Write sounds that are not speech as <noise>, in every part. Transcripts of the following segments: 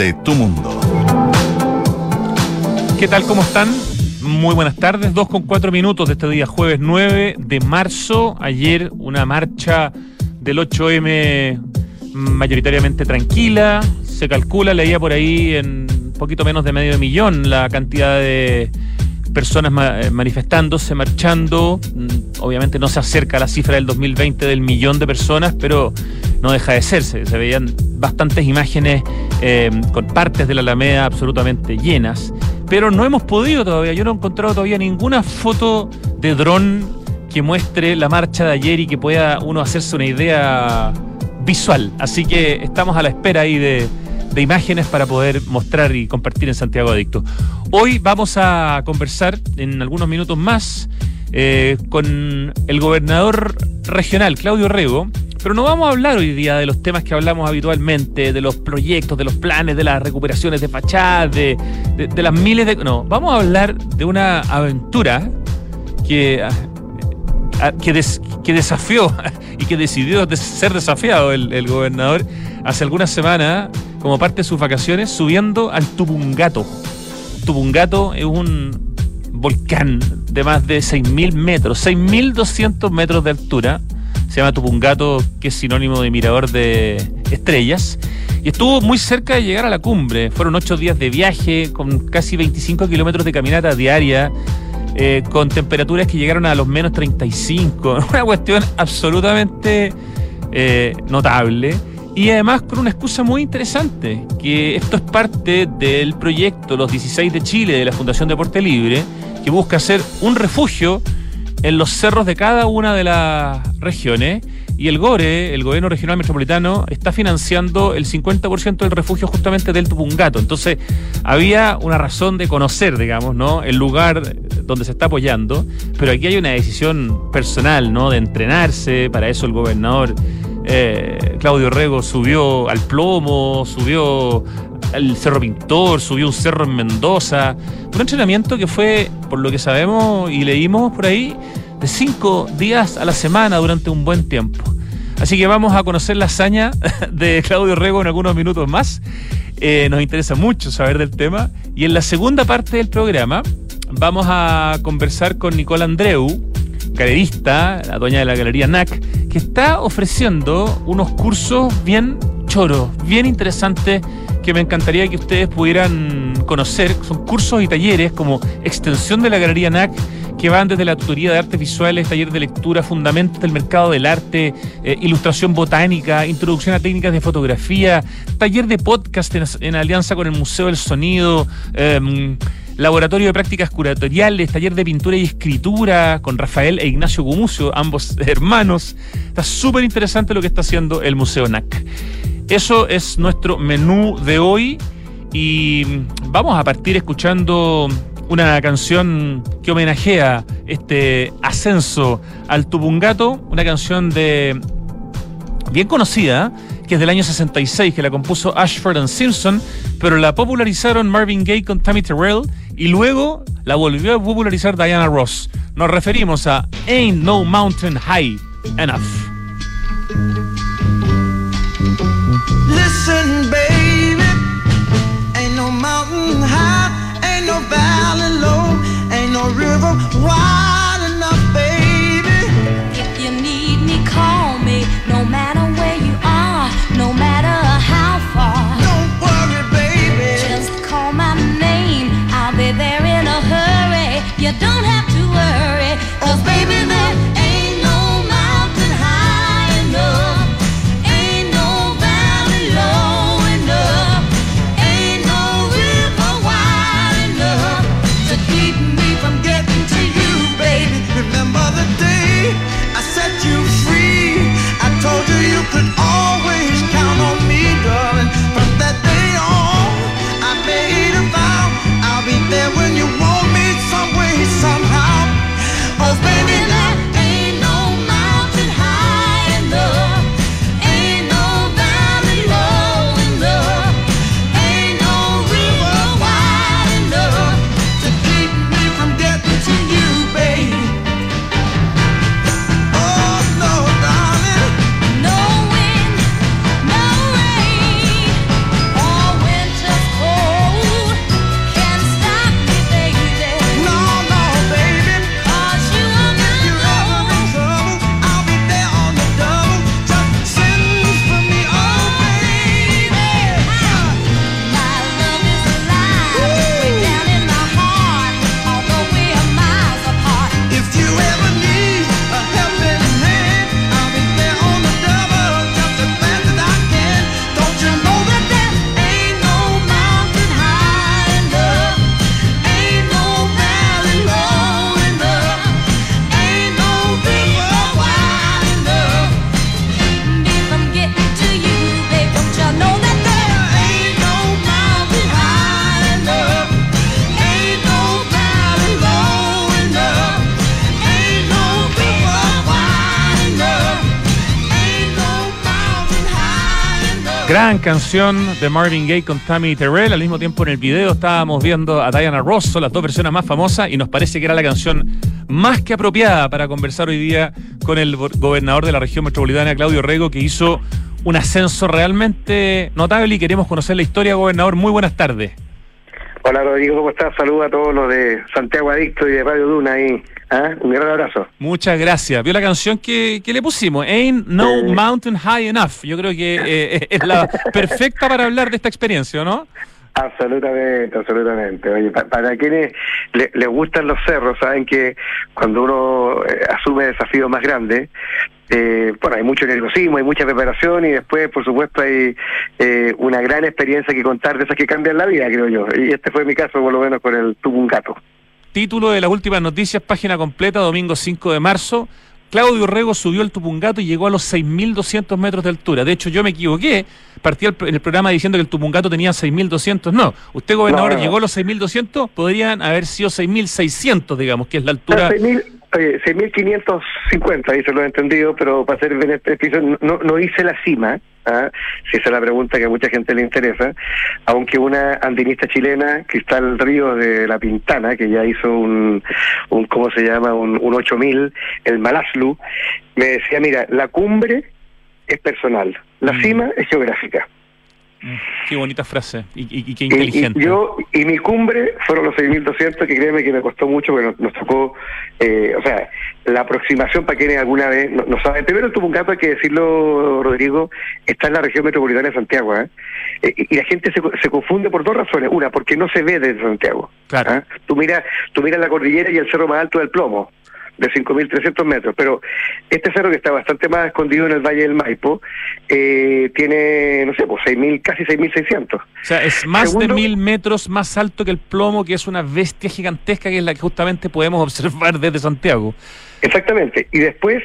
de tu mundo. ¿Qué tal? ¿Cómo están? Muy buenas tardes, dos con cuatro minutos de este día, jueves 9 de marzo. Ayer una marcha del 8M mayoritariamente tranquila. Se calcula, leía por ahí en poquito menos de medio millón la cantidad de personas eh, manifestándose, marchando. Mm, obviamente no se acerca a la cifra del 2020 del millón de personas, pero no deja de ser. Se, veían bastantes imágenes eh, con partes de la Alameda absolutamente llenas. Pero no hemos podido todavía, yo no he encontrado todavía ninguna foto de dron que muestre la marcha de ayer y que pueda uno hacerse una idea visual. Así que estamos a la espera ahí de, de imágenes para poder mostrar y compartir en Santiago Adicto. Hoy vamos a conversar en algunos minutos más eh, con el gobernador regional, Claudio Rego, pero no vamos a hablar hoy día de los temas que hablamos habitualmente, de los proyectos, de los planes, de las recuperaciones de fachadas, de, las miles de... No, vamos a hablar de una aventura que, que, que desafió <laughs> y que decidió ser desafiado el, el gobernador hace algunas semanas como parte de sus vacaciones subiendo al Tupungato. Tupungato es un volcán de más de 6.000 metros, 6.200 metros de altura. Se llama Tupungato, que es sinónimo de mirador de estrellas. Y estuvo muy cerca de llegar a la cumbre. Fueron ocho días de viaje, con casi 25 kilómetros de caminata diaria, eh, con temperaturas que llegaron a los menos 35. <laughs> Una cuestión absolutamente eh, notable. Y además con una excusa muy interesante, que esto es parte del proyecto Los 16 de Chile de la Fundación Deporte Libre, que busca ser un refugio en los cerros de cada una de las regiones. Y el GORE, el Gobierno Regional Metropolitano, está financiando el 50% del refugio justamente del Tupungato. Entonces, había una razón de conocer, digamos, ¿no? El lugar donde se está apoyando. Pero aquí hay una decisión personal, ¿no? De entrenarse. Para eso el gobernador eh, Claudio Rego subió al Plomo, subió al Cerro Pintor, subió un cerro en Mendoza. Un entrenamiento que fue, por lo que sabemos y leímos por ahí, de cinco días a la semana durante un buen tiempo. Así que vamos a conocer la hazaña <laughs> de Claudio Rego en algunos minutos más. Eh, nos interesa mucho saber del tema. Y en la segunda parte del programa vamos a conversar con Nicole Andreu, galerista, la dueña de la galería NAC, que está ofreciendo unos cursos bien choros, bien interesantes, que me encantaría que ustedes pudieran conocer. Son cursos y talleres como extensión de la galería NAC que van desde la tutoría de artes visuales, taller de lectura, fundamentos del mercado del arte, eh, ilustración botánica, introducción a técnicas de fotografía, taller de podcast en, alianza con el Museo del Sonido, em, laboratorio de prácticas curatoriales, taller de pintura y escritura con Rafael e Ignacio Gumucio, ambos <laughs> hermanos. Está súper interesante lo que está haciendo el Museo NAC. Eso es nuestro menú de hoy y vamos a partir escuchando una canción que homenajea este ascenso al Tupungato, una canción de bien conocida, que es del año 66, que la compuso Ashford and Simpson, pero la popularizaron Marvin Gaye con Tammy Terrell y luego la volvió a popularizar Diana Ross. Nos referimos a Ain't No Mountain High Enough. Gran canción de Marvin Gaye con Tammy Terrell. Al mismo tiempo en el video estábamos viendo a Diana Ross, son las dos versiones más famosas, y nos parece que era la canción más que apropiada para conversar hoy día con el go- gobernador de la región metropolitana, Claudio Rego, que hizo un ascenso realmente notable y queremos conocer la historia, gobernador. Muy buenas tardes. Hola Rodrigo, ¿cómo estás? Saludos a todos los de Santiago Adicto y de Radio Duna ahí. ¿Ah? Un gran abrazo. Muchas gracias. Vio la canción que, que le pusimos, Ain't No. Mountain High Enough. Yo creo que eh, es la <laughs> perfecta para hablar de esta experiencia, ¿no? Absolutamente, absolutamente. Oye, pa- para quienes le- les gustan los cerros, saben que cuando uno eh, asume desafíos más grandes, eh, bueno, hay mucho nerviosismo, hay mucha preparación y después, por supuesto, hay eh, una gran experiencia que contar de esas que cambian la vida, creo yo. Y este fue mi caso, por lo menos, con el Tupungato. Título de las últimas noticias, página completa, domingo 5 de marzo. Claudio Rego subió el Tupungato y llegó a los 6.200 metros de altura. De hecho, yo me equivoqué. Partí el, el programa diciendo que el Tupungato tenía 6.200. No, usted, gobernador, no, llegó a los 6.200. Podrían haber sido 6.600, digamos, que es la altura eh, 6.550, eso lo he entendido, pero para ser beneficio este, este, no, no hice la cima, ¿ah? si esa es la pregunta que a mucha gente le interesa, aunque una andinista chilena, Cristal río de La Pintana, que ya hizo un, un ¿cómo se llama?, un, un 8.000, el Malaslu, me decía, mira, la cumbre es personal, la mm. cima es geográfica. Qué bonita frase y, y- y qué inteligente. Y, yo y mi cumbre fueron los 6.200, que créeme que me costó mucho, porque nos, nos tocó, eh, o sea, la aproximación para quienes alguna vez no, no saben. Primero, Tupungato, hay que decirlo, Rodrigo, está en la región metropolitana de Santiago. ¿eh? Eh, y la gente se, se confunde por dos razones. Una, porque no se ve desde Santiago. Claro. ¿ah? Tú miras tú miras la cordillera y el cerro más alto del Plomo de 5.300 metros, pero este cerro que está bastante más escondido en el Valle del Maipo, eh, tiene, no sé, pues 6.000, casi 6.600. O sea, es más Segundo- de mil metros más alto que el plomo, que es una bestia gigantesca que es la que justamente podemos <laughs> observar desde Santiago. Exactamente. Y después,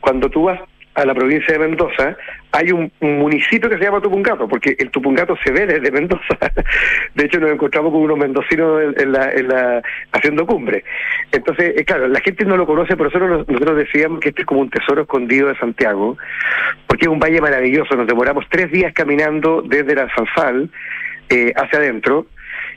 cuando tú vas a la provincia de Mendoza, hay un, un municipio que se llama Tupungato, porque el Tupungato se ve desde Mendoza. <laughs> De hecho, nos encontramos con unos mendocinos en, la, en la, haciendo cumbre. Entonces, eh, claro, la gente no lo conoce, pero nosotros, nosotros decíamos que este es como un tesoro escondido de Santiago, porque es un valle maravilloso. Nos demoramos tres días caminando desde la Zanfal eh, hacia adentro.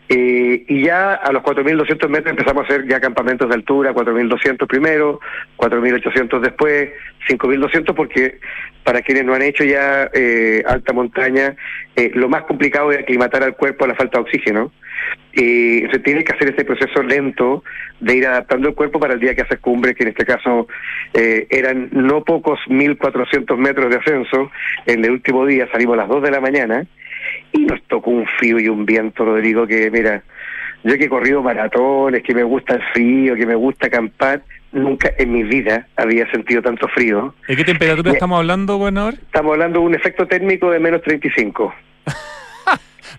Eh, y ya a los 4.200 metros empezamos a hacer ya campamentos de altura, 4.200 primero, 4.800 después, 5.200 porque para quienes no han hecho ya eh, alta montaña, eh, lo más complicado es aclimatar al cuerpo a la falta de oxígeno. Y se tiene que hacer este proceso lento de ir adaptando el cuerpo para el día que haces cumbre, que en este caso eh, eran no pocos 1.400 metros de ascenso. En el último día salimos a las 2 de la mañana y nos tocó un frío y un viento, Rodrigo, que mira, yo que he corrido maratones, que me gusta el frío, que me gusta acampar, nunca en mi vida había sentido tanto frío. ¿De qué temperatura estamos hablando, gobernador? Estamos hablando de un efecto térmico de menos 35. <laughs>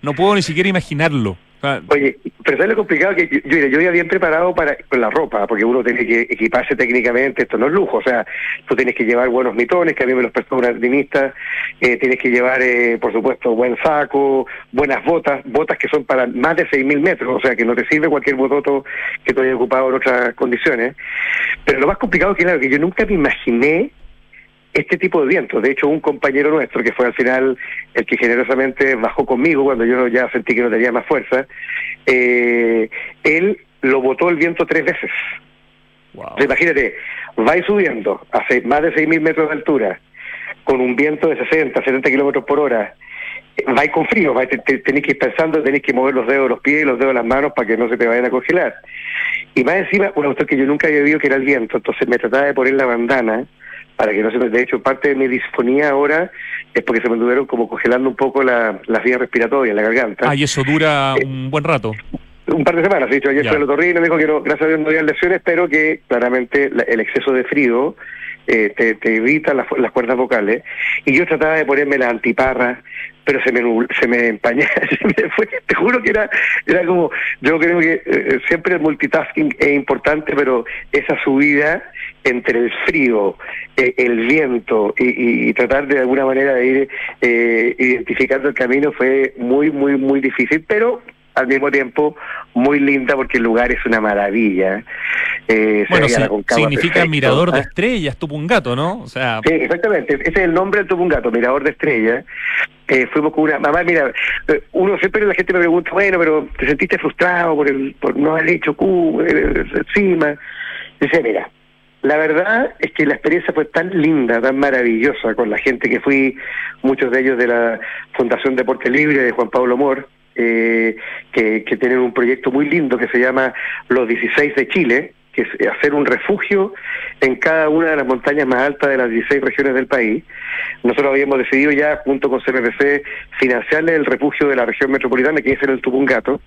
No puedo ni siquiera imaginarlo. Sea, Oye, pero ¿sabes lo complicado? Que yo, yo, yo iba bien preparado para con la ropa, porque uno tiene que equiparse técnicamente, esto no es lujo, o sea, tú tienes que llevar buenos mitones, que a mí me los prestó un alpinista, eh, tienes que llevar, eh, por supuesto, buen saco, buenas botas, botas que son para más de 6.000 metros, o sea, que no te sirve cualquier bototo que tú hayas ocupado en otras condiciones. Pero lo más complicado es que, claro, que yo nunca me imaginé este tipo de viento. De hecho, un compañero nuestro, que fue al final el que generosamente bajó conmigo cuando yo ya sentí que no tenía más fuerza, eh, él lo botó el viento tres veces. wow. Entonces, imagínate, vais subiendo a se- más de 6.000 metros de altura, con un viento de 60, 70 kilómetros por hora, eh, vais con frío, vais, te- te- tenés que ir pensando, tenés que mover los dedos de los pies y los dedos de las manos para que no se te vayan a congelar. Y más encima, una cuestión que yo nunca había visto que era el viento, entonces me trataba de poner la bandana para que no se me... De hecho, parte de mi disfonía ahora es porque se me anduvieron como congelando un poco la- las vías respiratorias, la garganta. Ah, y eso dura un buen rato. Un par de semanas, de hecho, ayer fue el otorrino, me dijo que no, gracias a Dios no había lesiones, pero que claramente la- el exceso de frío eh, te, te evita las, las cuerdas vocales. Y yo trataba de ponerme las antiparras, pero se me se me empañaba, <laughs> se me fue, te juro que era, era como, yo creo que eh, siempre el multitasking es importante, pero esa subida entre el frío, eh, el viento y, y- y tratar de alguna manera de ir eh, identificando el camino fue muy, muy, muy difícil, pero al mismo tiempo muy linda porque el lugar es una maravilla. Eh, Bueno, significa perfecto, mirador de ¿ah? estrellas, Tupungato, ¿no? O sea, Sí, exactamente. Ese es el nombre del Tupungato, Mirador de Estrella. Eh, fuimos con una mamá, mira, eh, uno siempre la gente me pregunta, bueno, pero te sentiste frustrado por el por no haber hecho Q eh, encima. Dice, mira, la verdad es que la experiencia fue tan linda, tan maravillosa con la gente que fui, muchos de ellos de la Fundación Deporte Libre de Juan Pablo Mor, eh, que, que tienen un proyecto muy lindo que se llama Los 16 de Chile, que es hacer un refugio en cada una de las montañas más altas de las 16 regiones del país. Nosotros habíamos decidido ya, junto con CNPC, financiarle el refugio de la región metropolitana, que es en el Tupungato.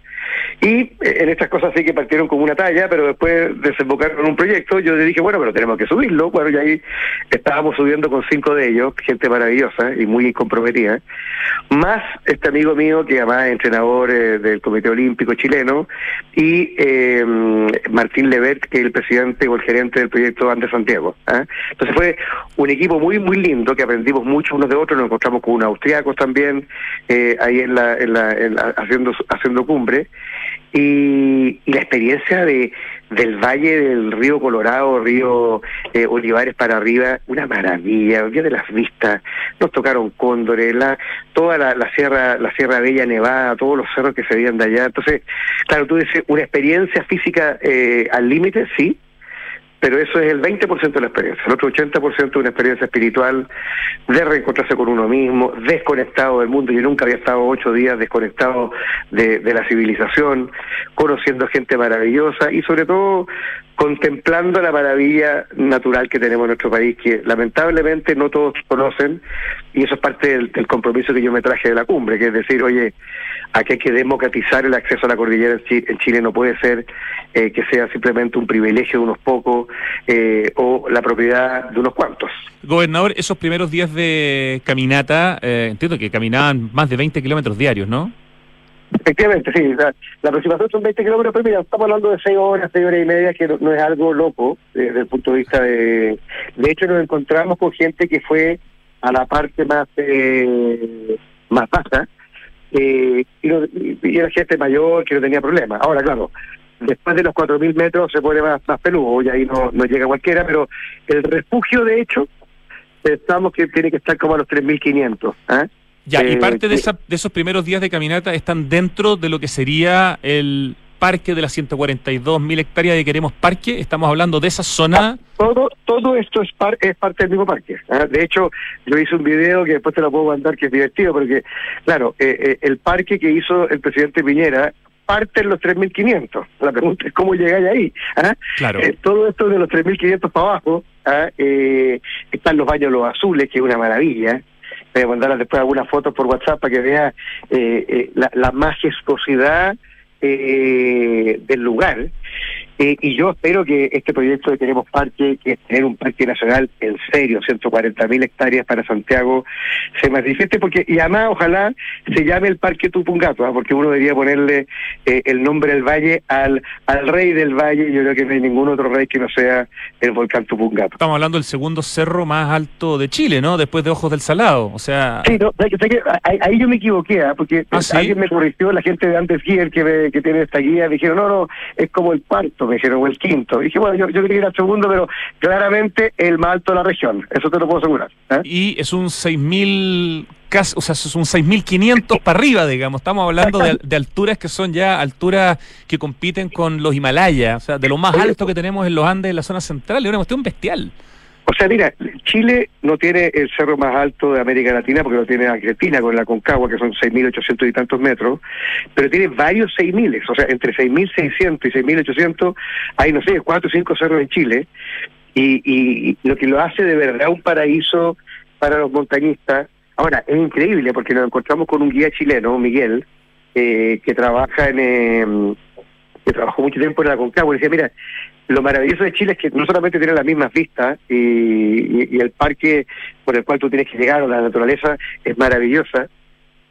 Y eh, en estas cosas sí que partieron como una talla, pero después desembocaron en un proyecto. Yo le dije, bueno, pero tenemos que subirlo. Bueno, y ahí estábamos subiendo con cinco de ellos, gente maravillosa y muy comprometida. Más este amigo mío, que además entrenador eh, del Comité Olímpico Chileno, y eh, Martín Levet, que es el presidente o el gerente del proyecto Andes Santiago. ¿ah? Entonces fue un equipo muy, muy lindo, que aprendimos mucho unos de otros, nos encontramos con unos austriacos también, eh, ahí en la, en la, en la- haciendo, haciendo cumbre. Y, la experiencia de del valle del río Colorado, río eh, Olivares para arriba, una maravilla, el de las vistas, nos tocaron cóndores, la, toda la, la sierra, la Sierra Bella Nevada, todos los cerros que se veían de allá. Entonces, claro, tú dices, una experiencia física eh, al límite, sí, pero eso es el 20% de la experiencia. El otro 80% es una experiencia espiritual de reencontrarse con uno mismo, desconectado del mundo. Yo nunca había estado ocho días desconectado de, la civilización, conociendo gente maravillosa y sobre todo contemplando la maravilla natural que tenemos en nuestro país, que lamentablemente no todos conocen, y eso es parte del, del compromiso que yo me traje de la cumbre, que es decir, oye, aquí hay que democratizar el acceso a la cordillera en Chi- en Chile, no puede ser eh, que sea simplemente un privilegio de unos pocos eh, o la propiedad de unos cuantos. gobernador, esos primeros días de caminata, eh, entiendo que caminaban más de 20 kilómetros diarios, ¿no? Efectivamente, sí. La, la aproximación son 20 kilómetros, pero mira, estamos hablando de 6 horas, 6 horas y media, que no, no es algo loco eh, desde el punto de vista de... De hecho, nos encontramos con gente que fue a la parte más eh, más baja eh, y, no- y- era gente mayor que no tenía problemas. Ahora, claro, después de los 4.000 metros se pone más, más peludo y ahí no, no llega cualquiera, pero el refugio, de hecho, pensamos que tiene que estar como a los 3.500. ¿ah? Ya, y Eh, parte de, esa, de esos primeros días de caminata están dentro de lo que sería el parque de las 142 mil hectáreas de Queremos Parque. Estamos hablando de esa zona. Todo, todo esto es, par- es parte del mismo parque. ¿ah? De hecho, yo hice un video que después te lo puedo mandar que es divertido, porque, claro, eh, eh, el parque que hizo el presidente Piñera parte en los 3.500. La pregunta es cómo llegáis ahí. ¿ah? Claro. Eh, todo esto de los 3.500 para abajo, ¿ah? eh, están los baños los azules, que es una maravilla. Voy a mandar después algunas fotos por WhatsApp para que vea eh, eh, la, la majestuosidad eh, del lugar. Eh, y yo espero que este proyecto de Queremos Parque, que es tener un parque nacional en serio, 140 mil hectáreas para Santiago, se manifieste, porque y además ojalá se llame el Parque Tupungato, ¿ah? porque uno debería ponerle eh, el nombre del valle al, al rey del valle, yo creo que no hay ningún otro rey que no sea el volcán Tupungato. Estamos hablando del segundo cerro más alto de Chile, ¿no? Después de Ojos del Salado. O sea, Sí, no, ahí, ahí yo me equivoqué, ¿ah? porque ¿Ah, sí? alguien me corrigió, la gente de Andes Gear que, me- que tiene esta guía, me dijeron, no, no, es como el cuarto, me dijeron, o el quinto. Y dije, bueno, yo, yo creí que era el segundo, pero claramente el más alto de la región, eso te lo puedo asegurar. ¿ah? y es un 6.000, casi- o sea, es un 6.500 para arriba, digamos. Estamos hablando de, de alturas que son ya alturas que compiten con los Himalayas, o sea, de lo más alto que tenemos en los Andes, en la zona central, es una cuestión bestial. O sea, mira, Chile no tiene el cerro más alto de América Latina porque lo tiene Argentina con la Concagua, que son 6.800 y tantos metros, pero tiene varios 6.000, o sea, entre 6.600 y 6.800 hay, no sé, cuatro o cinco cerros en Chile, y, y lo que lo hace de verdad un paraíso para los montañistas. Ahora, es increíble porque nos encontramos con un guía chileno, Miguel, eh, que trabaja en... eh, que trabajó mucho tiempo en la Concagua, decía, mira, lo maravilloso de Chile es que no solamente tiene las mismas vistas y, y- y el parque por el cual tú tienes que llegar o la naturaleza es maravillosa,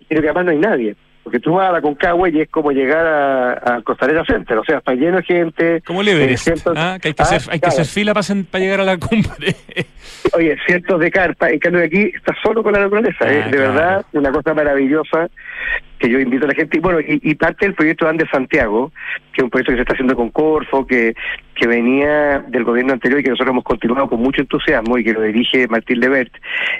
sino que además no hay nadie. Porque tú vas a la Concagua y es como llegar a, a Costanera Center, o sea, está lleno de gente. Como el Everest, eh, cientos- ¿ah? que hay que, Ah, hacer, hay que claro. hacer fila para, llegar a la cumbre. <laughs> Oye, cientos de carpas, en cambio aquí está solo con la naturaleza, Ah, eh, de claro. verdad, una cosa maravillosa que yo invito a la gente. Y bueno, y, y parte del proyecto Andes Santiago, que es un proyecto que se está haciendo con Corfo, que, que venía del gobierno anterior y que nosotros hemos continuado con mucho entusiasmo y que lo dirige Martín Lebert,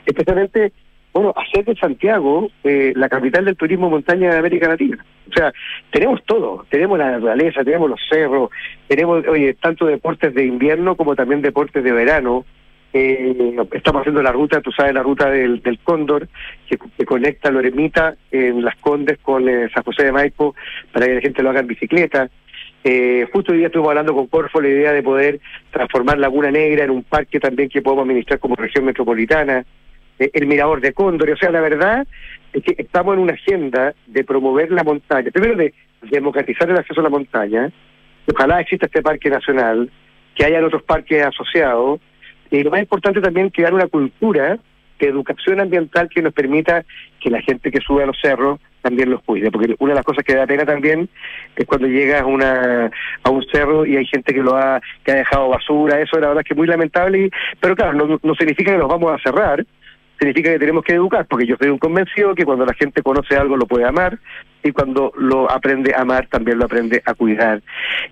especialmente, bueno, hacer de Santiago eh, la capital del turismo montaña de América Latina. O sea, tenemos todo, tenemos la naturaleza, tenemos los cerros, tenemos, oye, tanto deportes de invierno como también deportes de verano. Eh, estamos haciendo la ruta, tú sabes, la ruta del, del Cóndor, que, conecta Loremita en Las Condes con eh, San José de Maipo, para que la gente lo haga en bicicleta. Eh, justo hoy día estuvimos hablando con Corfo la idea de poder transformar Laguna Negra en un parque también que podamos administrar como región metropolitana, eh, el Mirador de Cóndor, o sea, la verdad es que estamos en una agenda de promover la montaña, primero de democratizar el acceso a la montaña, ojalá exista este parque nacional, que hayan otros parques asociados, y lo más importante también crear una cultura de educación ambiental que nos permita que la gente que sube a los cerros también los cuide, porque una de las cosas que da pena también es cuando llegas una a un cerro y hay gente que lo ha que ha dejado basura, eso la verdad es que es muy lamentable, y, pero claro, no, significa que nos vamos a cerrar, significa que tenemos que educar, porque yo soy un convencido que cuando la gente conoce algo lo puede amar y cuando lo aprende a amar también lo aprende a cuidar.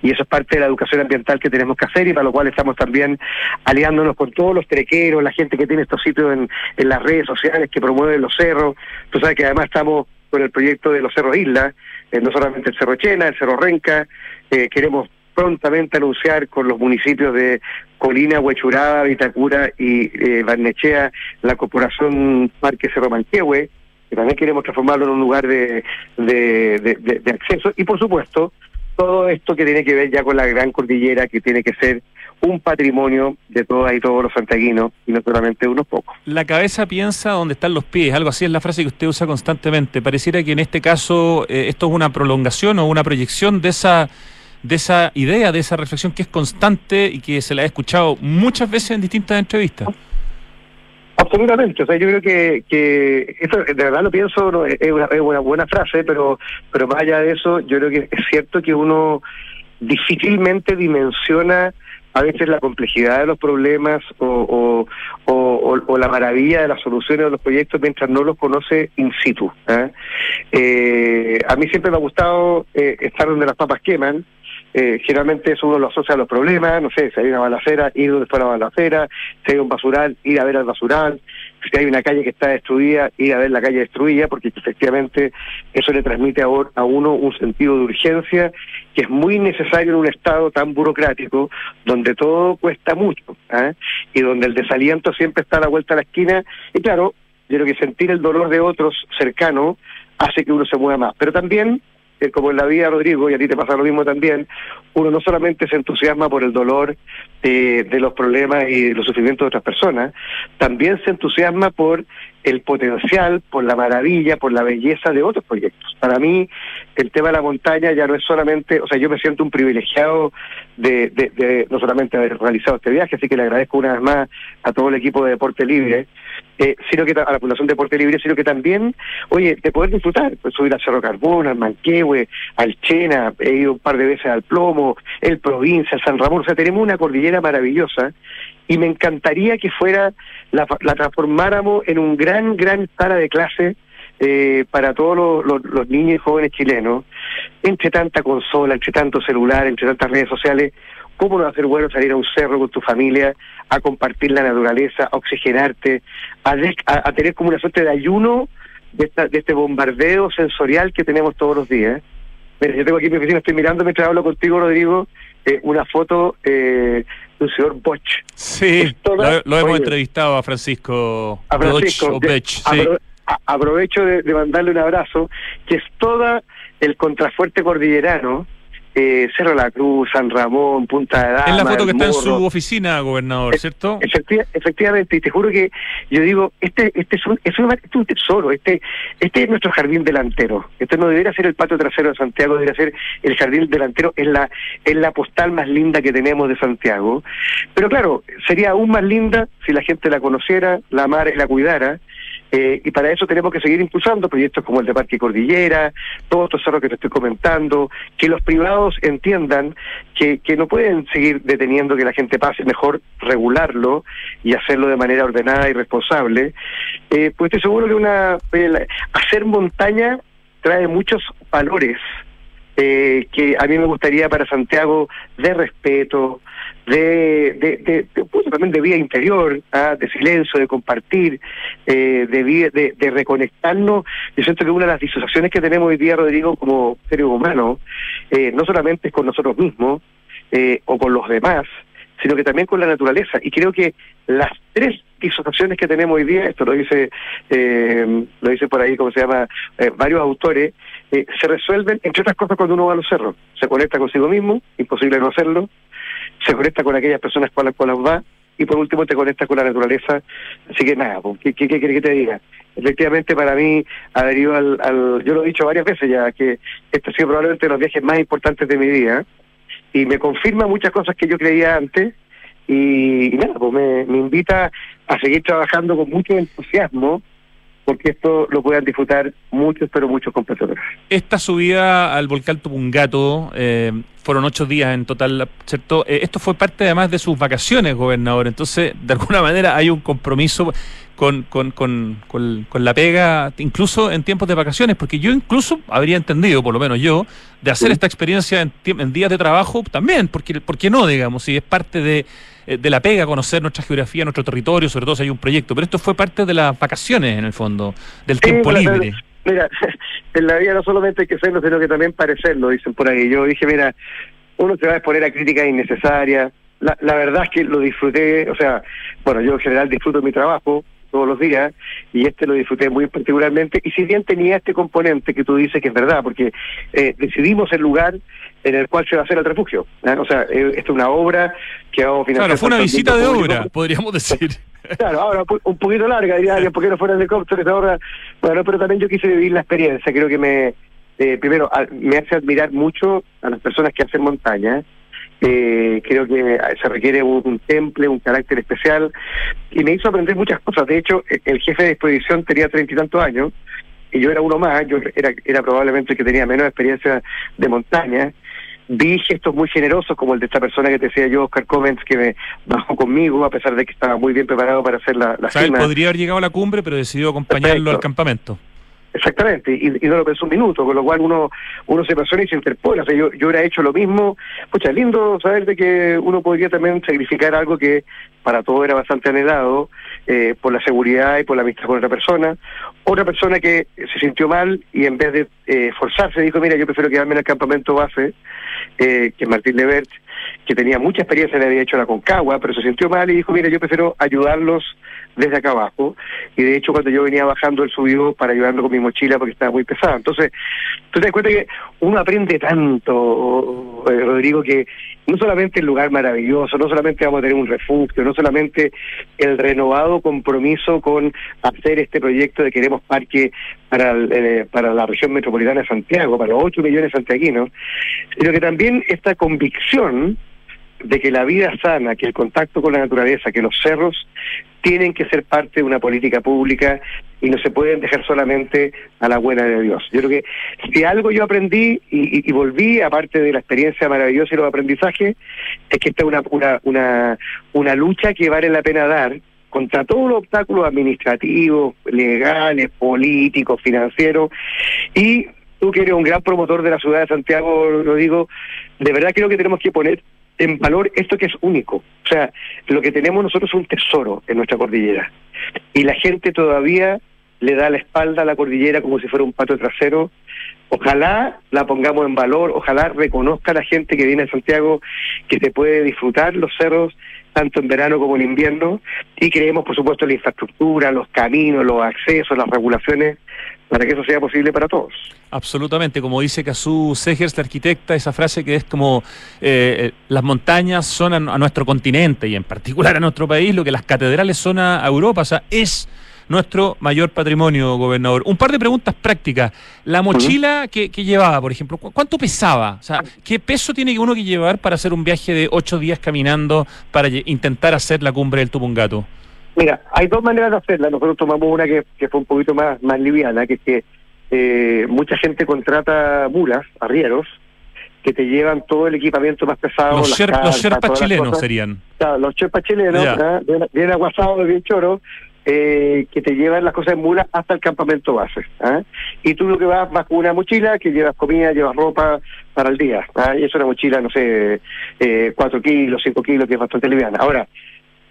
Y eso es parte de la educación ambiental que tenemos que hacer y para lo cual estamos también aliándonos con todos los trequeros, la gente que tiene estos sitios en, en las redes sociales que promueven los cerros. Tú sabes que además estamos con el proyecto de los cerros Isla, eh, no solamente el Cerro Chena, el Cerro Renca, eh, queremos prontamente anunciar con los municipios de Colina, Huechuraba, Vitacura y eh, Barnechea la corporación Parque Cerro Manquehue, que también queremos transformarlo en un lugar de, de, acceso y por supuesto todo esto que tiene que ver ya con la gran cordillera que tiene que ser un patrimonio de todas y todos los santiaguinos y no solamente unos pocos. La cabeza piensa donde están los pies, algo así es la frase que usted usa constantemente. Pareciera que en este caso eh, esto es una prolongación o una proyección de esa de esa idea, de esa reflexión que es constante y que se la he escuchado muchas veces en distintas entrevistas. Absolutamente, o sea, yo creo que, que esto de verdad lo pienso, es, una, es una buena frase, pero, pero más allá de eso, yo creo que es cierto que uno difícilmente dimensiona a veces la complejidad de los problemas o, o, la maravilla de las soluciones de los proyectos mientras no los conoce in situ. ¿ah? Eh, a mí siempre me ha gustado eh, estar donde las papas queman, eh, generalmente eso uno lo asocia a los problemas, no sé, si hay una balacera, ir donde está la balacera, si hay un basural, ir a ver al basural, si hay una calle que está destruida, ir a ver la calle destruida, porque efectivamente eso le transmite a, uno un sentido de urgencia que es muy necesario en un estado tan burocrático, donde todo cuesta mucho, ¿ah? y donde el desaliento siempre está a la vuelta a la esquina, y claro, yo creo que sentir el dolor de otros cercano hace que uno se mueva más, pero también eh, como en la vida, Rodrigo, y a ti te pasa lo mismo también, uno no solamente se entusiasma por el dolor eh, de los problemas y los sufrimientos de otras personas, también se entusiasma por el potencial, por la maravilla, por la belleza de otros proyectos. Para mí, el tema de la montaña ya no es solamente, o sea, yo me siento un privilegiado de, de, de no solamente haber realizado este viaje, así que le agradezco una vez más a todo el equipo de Deporte Libre, eh, sino que a la Fundación Deporte Libre, sino que también, oye, de poder disfrutar, pues subir al Cerro Carbón, al Manquehue, al Chena, he ido un par de veces al Plomo, el Provincia, San Ramón, o sea, tenemos una cordillera maravillosa y me encantaría que fuera, la, la transformáramos en un gran, gran sala de clase eh, para todos los, los- los niños y jóvenes chilenos, entre tanta consola, entre tanto celular, entre tantas redes sociales, ¿cómo no va a ser bueno salir a un cerro con tu familia, a compartir la naturaleza, a oxigenarte, a, a- tener como una suerte de ayuno de, esta- de este bombardeo sensorial que tenemos todos los días? Mira, yo tengo aquí mi oficina, estoy mirando mientras hablo contigo, Rodrigo, eh, una foto eh, de un señor Bosch. Sí, toda- lo, lo hemos oye. entrevistado a Francisco, a Bech, apro- a- aprovecho de, de mandarle un abrazo, que es toda el contrafuerte cordillerano, eh, Cerro La Cruz, San Ramón, Punta de Dama, Es la foto que está en su oficina, gobernador, ¿cierto? Efecti- efectivamente, y te juro que yo digo, este este es un, es un, este es un tesoro, este este es nuestro jardín delantero. Este no debería ser el patio trasero de Santiago, debería ser el jardín delantero, es la, es la postal más linda que tenemos de Santiago. Pero claro, sería aún más linda si la gente la conociera, la amara y la cuidara. Eh, y para eso tenemos que seguir impulsando proyectos como el de Parque Cordillera, todos estos cerros que te estoy comentando, que los privados entiendan que, que no pueden seguir deteniendo que la gente pase, mejor regularlo y hacerlo de manera ordenada y responsable. Eh, pues estoy seguro que una eh, hacer montaña trae muchos valores eh, que a mí me gustaría para Santiago de respeto, de, de, de, pues, también de vida interior, ¿ah? de silencio, de compartir, eh, de, vi- de, de reconectarnos. Yo siento que una de las disociaciones que tenemos hoy día, Rodrigo, como seres humanos, eh, no solamente es con nosotros mismos eh, o con los demás, sino que también con la naturaleza. Y creo que las tres disociaciones que tenemos hoy día, esto lo dice, eh, lo dice por ahí, como se llama, eh, varios autores, eh, se resuelven, entre otras cosas, cuando uno va a los cerros. Se conecta consigo mismo, imposible no hacerlo, se conecta con aquellas personas con las cuales va, y por último te conectas con la naturaleza. Así que nada, pues, ¿qué, qué, qué querés que te diga? Efectivamente, para mí, haber ido al, al, yo lo he dicho varias veces ya, que este ha sido probablemente los viajes más importantes de mi vida, y me confirma muchas cosas que yo creía antes, y, nada, pues me invita a seguir trabajando con mucho entusiasmo, porque esto lo puedan disfrutar muchos, pero muchos competidores. Esta subida al volcán Tupungato eh, fueron ocho días en total, ¿cierto? Eh, esto fue parte además de sus vacaciones, gobernador. Entonces, de alguna manera hay un compromiso con, con, con, con, la pega, incluso en tiempos de vacaciones, porque yo incluso habría entendido, por lo menos yo, de hacer esta experiencia en, en días de trabajo también, porque ¿por qué no, digamos? Si es parte de, eh, de la pega, conocer nuestra geografía, nuestro territorio, sobre todo si hay un proyecto. Pero esto fue parte de las vacaciones, en el fondo, del Sí, tiempo libre. Mira, <laughs> en la vida no solamente hay que serlo, sino que también parecerlo, dicen por ahí. Yo dije, mira, uno se va a exponer a críticas innecesarias. La, la verdad es que lo disfruté, o sea, bueno, yo en general disfruto mi trabajo todos los días y este lo disfruté muy particularmente y si bien tenía este componente que tú dices que es verdad porque eh, decidimos el lugar en el cual se va a hacer el refugio ¿ah? o sea eh, esta es una obra que vamos a financiar Claro, fue una visita de público obra, podríamos decir. <laughs> Claro, ahora un po- un poquito larga, diría alguien, ¿por qué no fuera helicóptero ahora? Bueno, pero también yo quise vivir la experiencia, creo que me, eh, primero, a- me hace admirar mucho a las personas que hacen montaña, eh, creo que se requiere un, temple, un carácter especial, y me hizo aprender muchas cosas, de hecho, el, el jefe de expedición tenía treinta y tantos años, y yo era uno más, yo era, era probablemente el que tenía menos experiencia de montaña, vi gestos muy generosos como el de esta persona que te decía yo, Oscar Comens, que me bajó conmigo a pesar de que estaba muy bien preparado para hacer la, la O sea, él cima. podría haber llegado a la cumbre, pero decidió acompañarlo Perfecto. al campamento. Exactamente, y, no lo pensó un minuto, con lo cual uno uno se persona y se interpola. O sea, yo, yo hubiera hecho lo mismo. Pucha, lindo saber de que uno podría también sacrificar algo que para todo era bastante anhelado, eh, por la seguridad y por la amistad con otra persona. Otra persona que se sintió mal y en vez de eh, forzarse dijo, mira, yo prefiero quedarme en el campamento base, eh, que Martín Levert, que tenía mucha experiencia, le había hecho la Concagua, pero se sintió mal y dijo, mira, yo prefiero ayudarlos desde acá abajo. Y de hecho, cuando yo venía bajando, él subió para ayudarme con mi mochila porque estaba muy pesada. Entonces, tú te das cuenta que uno aprende tanto, eh, Rodrigo, que no solamente el lugar maravilloso, no solamente vamos a tener un refugio, no solamente el renovado compromiso con hacer este proyecto de queremos parque para, el, eh, para la región metropolitana de Santiago, para los 8 millones santiaguinos, sino que también esta convicción de que la vida sana, que el contacto con la naturaleza, que los cerros tienen que ser parte de una política pública y no se pueden dejar solamente a la buena de Dios. Yo creo que si algo yo aprendí y, volví, aparte de la experiencia maravillosa y los aprendizajes, es que esta es una, una, una, una lucha que vale la pena dar contra todos los obstáculos administrativos, legales, políticos, financieros, y tú que eres un gran promotor de la ciudad de Santiago, lo digo, de verdad creo que tenemos que poner en valor esto que es único. O sea, lo que tenemos nosotros es un tesoro en nuestra cordillera. Y la gente todavía le da la espalda a la cordillera como si fuera un pato trasero. Ojalá la pongamos en valor, ojalá reconozca la gente que viene a Santiago que se puede disfrutar los cerros tanto en verano como en invierno y creemos por supuesto la infraestructura, los caminos, los accesos, las regulaciones para que eso sea posible para todos. Absolutamente, como dice Kazú Segers, la arquitecta, esa frase que es como eh, eh, las montañas son a, a nuestro continente y en particular a nuestro país, lo que las catedrales son a, Europa, o sea, es nuestro mayor patrimonio, gobernador. Un par de preguntas prácticas. La mochila que, que llevaba, por ejemplo, ¿cu- ¿cuánto pesaba? O sea, ¿qué peso tiene uno que llevar para hacer un viaje de ocho días caminando para intentar hacer la cumbre del Tupungato? Mira, hay dos maneras de hacerla. Nosotros tomamos una que, que fue un poquito más, más liviana, que es que eh, mucha gente contrata mulas, arrieros, que te llevan todo el equipamiento más pesado. Los, sher- carpas, los sherpas chilenos serían. Claro, los chepas chilenos, bien, bien aguasados, bien choros, eh, que te llevan las cosas en mula hasta el campamento base. ¿ah? Y tú lo que vas, vas con una mochila que llevas comida, llevas ropa para el día. ¿ah? Y es una mochila, no sé, eh, 4 kilos, 5 kilos, que es bastante liviana. Ahora,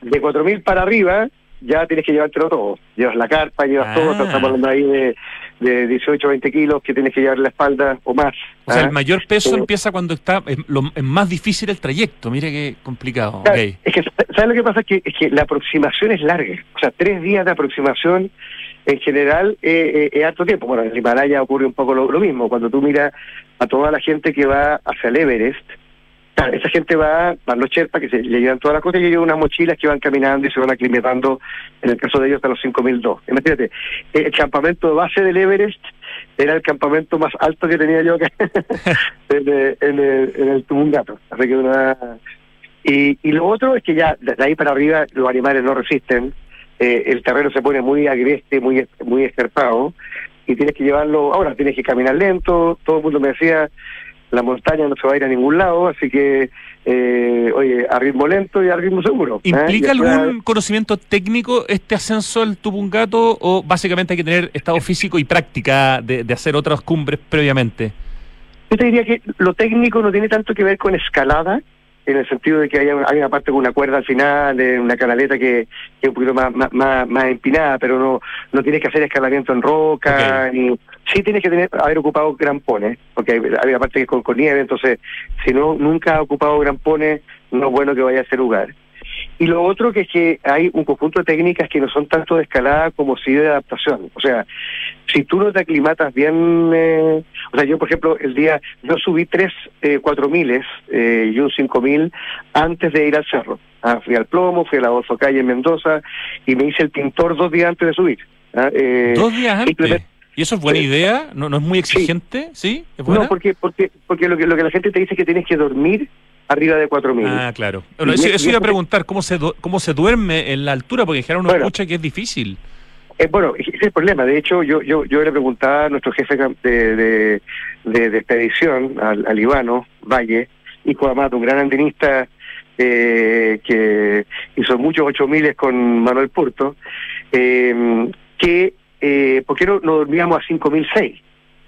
de 4.000 para arriba, ya tienes que llevártelo todo. Llevas la carpa, llevas todo, Ah. estamos hablando ahí de, de 18 20 kilos que tienes que llevar en la espalda o más. O sea, ¿ah? el mayor peso empieza cuando está es, lo, es más difícil el trayecto. Mire qué complicado. Claro. Es que, ¿sabes lo que pasa? Es que, es que la aproximación es larga. O sea, tres días de aproximación en general eh, eh, es harto tiempo. Bueno, en el Himalaya ocurre un poco lo, lo mismo. Cuando tú miras a toda la gente que va hacia el Everest, esa gente va, van los Sherpas, que se le llevan todas las cosas y llevan unas mochilas que van caminando y se van aclimatando, en el caso de ellos, hasta los 5002. Imagínate, el campamento de base del Everest era el campamento más alto que tenía yo acá <laughs> en, el- en el, en el. Así que una, y, y lo otro es que ya de ahí para arriba los animales no resisten, eh, el terreno se pone muy agreste, muy muy escarpado, y tienes que llevarlo, ahora tienes que caminar lento, todo el mundo me decía, la montaña no se va a ir a ningún lado, así que, eh, oye, a ritmo lento y a ritmo seguro. ¿eh? ¿Implica algún conocimiento técnico este ascenso al Tupungato o básicamente hay que tener estado físico y práctica de, de hacer otras cumbres previamente? Yo te diría que lo técnico no tiene tanto que ver con escalada, en el sentido de que hay una, hay una parte con una cuerda al final, de una canaleta que, que es un poquito más, más, más, más empinada, pero no, no tienes que hacer escalamiento en roca, ni sí tienes que tener haber ocupado grampones, porque hay, hay una parte que es con, con nieve, entonces si no nunca has ocupado grampones, no es bueno que vaya a ese lugar. Y lo otro que es que hay un conjunto de técnicas que no son tanto de escalada como sí de adaptación. O sea, si tú no te aclimatas bien, eh, o sea, yo por ejemplo, el día, yo subí tres eh, cuatro miles eh, y un cinco mil antes de ir al cerro. Ah, fui al Plomo, fui a la Adolfo Calle en Mendoza y me hice el pintor dos días antes de subir. Ah, eh, Dos días antes. ¿Y eso es buena idea? ¿No, no es muy exigente? ¿Sí? ¿Es buena? No, porque, porque, porque lo, que, lo que la gente te dice es que tienes que dormir arriba de cuatro mil. Ah, claro. Bueno, Y- eso, y eso iba a preguntar, ¿cómo se, du- ¿cómo se duerme en la altura? Porque en general uno Bueno. escucha que es difícil. Eh, bueno, ese es el problema. De hecho, yo yo yo le preguntaba a nuestro jefe de, de, de, de expedición, al, al Ivano Valle, además de un gran andinista eh, que hizo muchos ocho miles con Manuel Porto, eh, que eh, ¿por qué no, no dormíamos a 5006?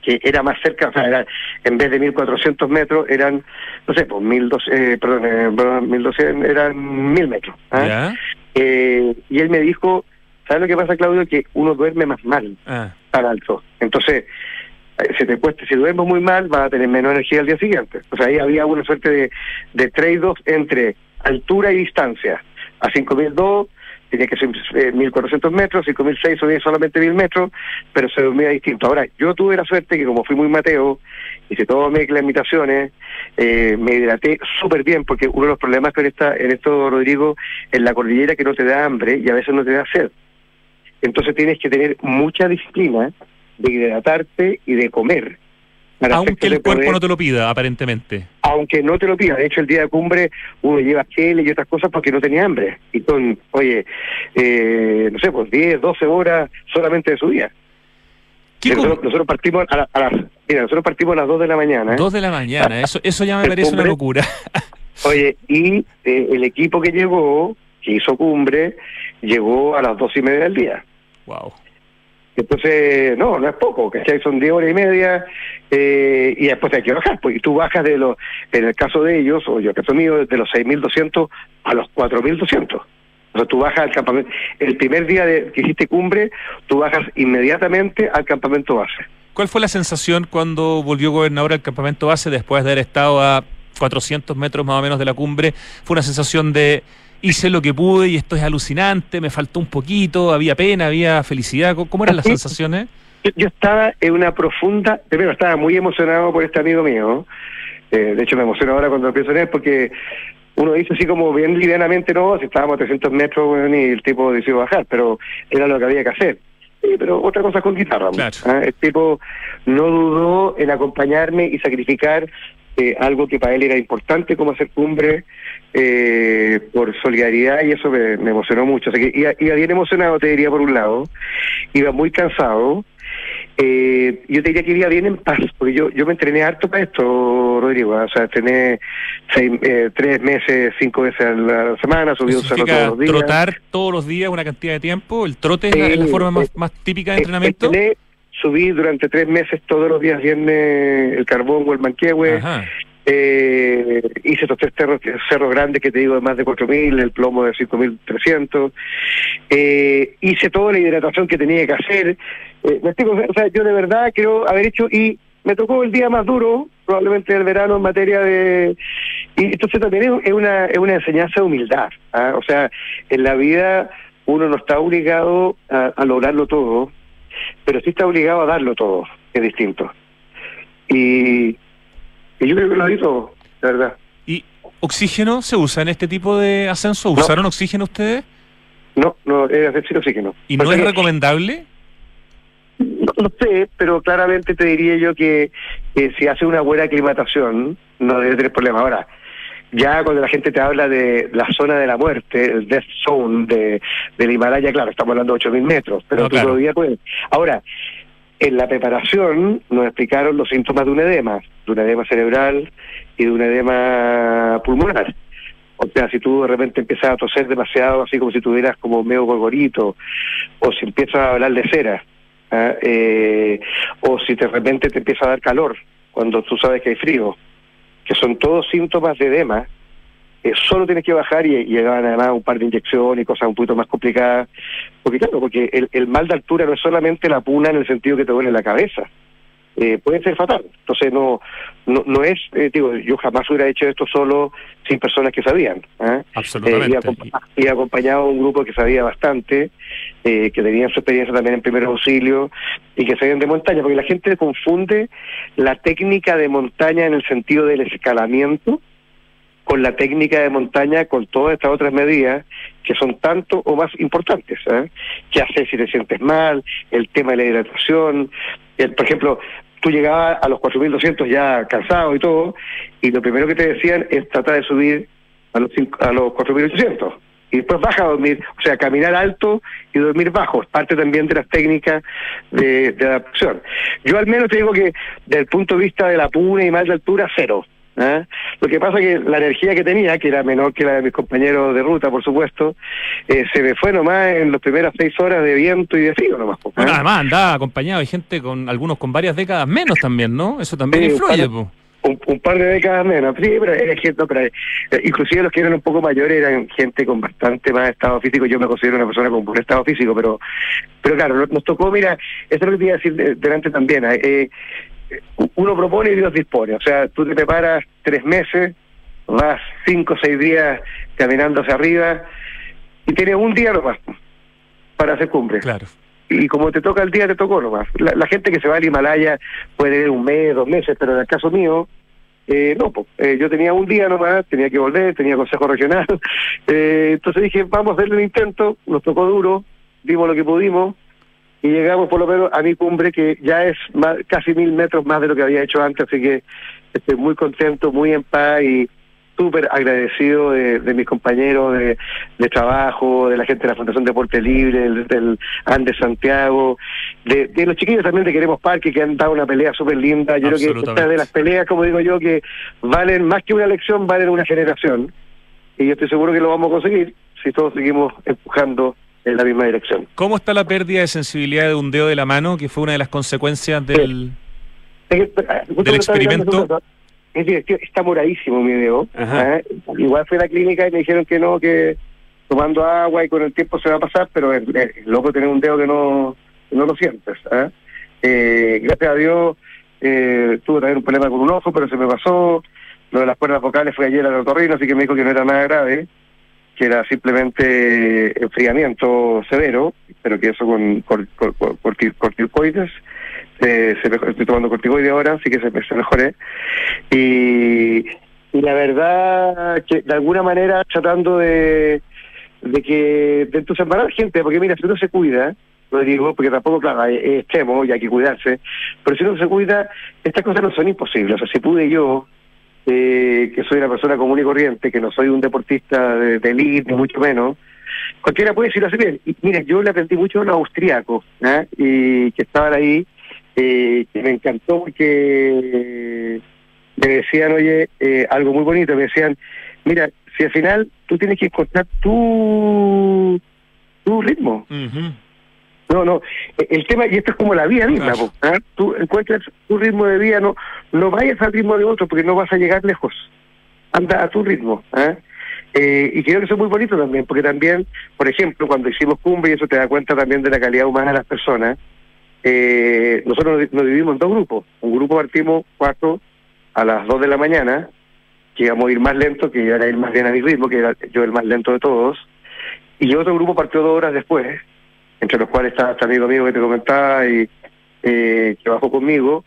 que era más cerca, o sea, era, en vez de 1400 metros eran, no sé, pues 1200, eh, perdón, eh, perdón, 1200, eran 1000 metros. ¿ah? Eh, y él me dijo, ¿sabes lo que pasa, Claudio? Que uno duerme más mal Ah, alto. Entonces, eh, se te cuesta, si duermes muy mal, vas a tener menos energía al día siguiente. O sea, ahí había una suerte de, de trade-off entre altura y distancia. A 5002 tenía que ser eh, 1400 metros, 5006 subía solamente 1000 metros, pero se dormía distinto. Ahora, yo tuve la suerte que como fui muy mateo, hice todas mis limitaciones, eh, me hidraté súper bien, porque uno de los problemas con esta, en esto, Rodrigo, en la cordillera que no te da hambre y a veces no te da sed. Entonces tienes que tener mucha disciplina de hidratarte y de comer. Aunque el cuerpo poder- no te lo pida, aparentemente. aunque no te lo pida. De hecho, el día de cumbre uno lleva gel y otras cosas porque no tenía hambre. Y con, oye, eh, no sé, pues 10, 12 horas solamente de su día. ¿Qué Nosotros, nosotros partimos a, la- a las, mira, nosotros partimos a las 2 de la mañana. ¿eh? Dos de la mañana, <laughs> eso, eso ya me parece una locura. <laughs> Oye, y eh, el equipo que llegó, que hizo cumbre, llegó a las dos y media del día. wow. Entonces, no, no es poco, ¿cachai? Son 10 horas y media eh, y después hay que bajar, y tú bajas de los, en el caso de ellos, o yo, el caso mío, de los 6.200 a los 4.200. O sea, tú bajas al campamento, el primer día de, que hiciste cumbre, tú bajas inmediatamente al campamento base. ¿Cuál fue la sensación cuando volvió gobernador al campamento base después de haber estado a 400 metros más o menos de la cumbre? Fue una sensación de hice lo que pude y esto es alucinante, me faltó un poquito, había pena, había felicidad. ¿Cómo- ¿Cómo eran las sensaciones? Yo, yo estaba en una profunda, primero estaba muy emocionado por este amigo mío, eh, de hecho me emociono ahora cuando pienso en él porque uno dice así como bien livianamente, no, si estábamos a 300 metros bueno, y el tipo decidió bajar, pero era lo que había que hacer. Sí, pero otra cosa con guitarra. Claro. ¿ah? El tipo no dudó en acompañarme y sacrificar eh, algo que para él era importante como hacer cumbre eh, por solidaridad y eso me, me emocionó mucho. Así que iba, iba bien emocionado, te diría por un lado, iba muy cansado. Eh, yo te diría que iba bien en paz, porque yo yo me entrené harto para esto, Rodrigo. ¿ah? O sea, entrené seis, eh, tres meses, cinco veces a la semana, subí un cerro todos los días. trotar todos los días una cantidad de tiempo. El trote es, la, es la Sí, forma más, más típica de Eh, entrenamiento. entrené, subí durante tres meses todos los días viernes el carbón o el manquehue. Ajá. Eh, hice estos tres cerros, grandes que te digo de más de 4.000, el plomo de 5.300. Eh, hice toda la hidratación que tenía que hacer. Eh, o sea, yo de verdad creo haber hecho y me tocó el día más duro, probablemente del verano en materia de... Y entonces también es- una, es una enseñanza de humildad. ¿ah? O sea, en la vida uno no está obligado a, lograrlo todo, pero sí está obligado a darlo todo, es distinto. Y, y yo creo que lo di todo, la verdad. ¿Y oxígeno se usa en este tipo de ascenso? No. ¿Usaron oxígeno ustedes? No, no, hacer sin oxígeno. ¿Y no es recomendable? No, no sé, pero claramente te diría yo que, que si hace una buena aclimatación, no debe tener problema. Ahora, ya cuando la gente te habla de la zona de la muerte, el death zone de, del Himalaya, claro, estamos hablando de 8.000 metros, pero No, tú claro. todavía puedes. Ahora, en la preparación nos explicaron los síntomas de un edema, de un edema cerebral y de un edema pulmonar. O sea, si tú de repente empiezas a toser demasiado, así como si tuvieras como medio gorgorito, o si empiezas a hablar de cera, ¿ah? Eh, o si de repente te empieza a dar calor cuando tú sabes que hay frío, que son todos síntomas de edema, eh, solo tienes que bajar y, y llegar además un par de inyecciones y cosas un poquito más complicadas, porque claro, porque el, el mal de altura no es solamente la puna en el sentido que te duele la cabeza, eh, puede ser fatal. Entonces no no, no es, eh, digo, yo jamás hubiera hecho esto solo sin personas que sabían. ¿ah? Absolutamente. Eh, y, acompa- y acompañado a un grupo que sabía bastante, eh, que tenían su experiencia también en primer auxilio y que sabían de montaña, porque la gente confunde la técnica de montaña en el sentido del escalamiento con la técnica de montaña con todas estas otras medidas que son tanto o más importantes. ¿eh? ¿Qué hacer si te sientes mal? El tema de la hidratación. El, por ejemplo, tú llegabas a los 4.200 ya cansado y todo, y lo primero que te decían es tratar de subir a los, a los 4.800. Y después baja a dormir, o sea, caminar alto y dormir bajo, es parte también de las técnicas de, de adaptación. Yo al menos te digo que desde el punto de vista de la puna y mal de altura, cero. ¿Ah? Lo que pasa que la energía que tenía, que era menor que la de mis compañeros de ruta, por supuesto, eh, se me fue nomás en las primeras seis horas de viento y de frío nomás. ¿ah? Bueno, además andaba acompañado de gente con algunos con varias décadas menos también, ¿no? Eso también Sí, influye, po. un, un par de décadas menos, sí, pero era gente, no, pero, eh, inclusive los que eran un poco mayores eran gente con bastante más estado físico, yo me considero una persona con buen estado físico, pero pero claro, nos- tocó, mira, eso es lo que te iba a decir de- delante también, eh, eh, uno propone y Dios dispone, o sea, tú te preparas tres meses, vas cinco o seis días caminando hacia arriba y tienes un día nomás para hacer cumbre Claro. y como te toca el día, te tocó nomás. La, la gente que se va al Himalaya puede ir un mes, dos meses, pero en el caso mío, eh, no, po. Eh, yo tenía un día nomás, tenía que volver, tenía consejo regional. <laughs> Eh, entonces dije, vamos a hacerle un intento, nos tocó duro, dimos lo que pudimos y llegamos por lo menos a mi cumbre, que ya es más- casi mil metros más de lo que había hecho antes, así que estoy muy contento, muy en paz y súper agradecido de, de mis compañeros de, de trabajo, de la gente de la Fundación Deporte Libre, del, del Andes Santiago, de, de los chiquillos también de Queremos Parque, que han dado una pelea súper linda. Yo creo que esta de las peleas, como digo yo, que valen más que una elección, valen una generación. Y yo estoy seguro que lo vamos a conseguir si todos seguimos empujando en la misma dirección. ¿Cómo está la pérdida de sensibilidad de un dedo de la mano, que fue una de las consecuencias del... Es que, eh, justo Del experimento. Es decir, está moradísimo mi dedo. ¿eh? Igual fui a la clínica y me dijeron que no, que tomando agua y con el tiempo se va a pasar, pero es, es loco tener un dedo que no, que no lo sientes. ¿eh? Eh, gracias a Dios eh, tuve también un problema con un ojo, pero se me pasó. Lo de las cuerdas vocales fue ayer al otorrino, así que me dijo que no era nada grave, que era simplemente enfriamiento severo, pero que eso con cor- cor- cor- corti- corticoides eh, se estoy tomando corticoides ahora, así que se, se mejoré. Y, y la verdad que de alguna manera tratando de, de que de entusiasmar gente, porque mira, si uno se cuida, Rodrigo, porque tampoco, claro, es extremo y hay que cuidarse, pero si uno se cuida, estas cosas no son imposibles. O sea, si pude yo, eh, que soy una persona común y corriente, que no soy un deportista de, de elite, ni mucho menos, cualquiera puede decirlo así bien. Y mira, yo le aprendí mucho a los austriacos, ¿ah? y que estaban ahí, eh, que me encantó porque me decían, oye, eh, algo muy bonito, me decían, mira, si al final tú tienes que encontrar tu, tu ritmo. Ujú. No, no, e- el tema, y esto es como la vida misma, Claro. po, ¿ah? tú encuentras tu ritmo de vida, no no vayas al ritmo de otro porque no vas a llegar lejos, anda a tu ritmo. ¿ah? Eh, y creo que eso es muy bonito también, porque también, por ejemplo, cuando hicimos cumbre, y eso te da cuenta también de la calidad humana de las personas, eh, nosotros nos, dividimos en dos grupos. Un grupo partimos cuatro a las dos de la mañana, que íbamos a ir más lento, que iban a ir más bien a mi ritmo, que era yo el más lento de todos, y otro grupo partió dos horas después, entre los cuales está este amigo mío que te comentaba y eh, que bajó conmigo,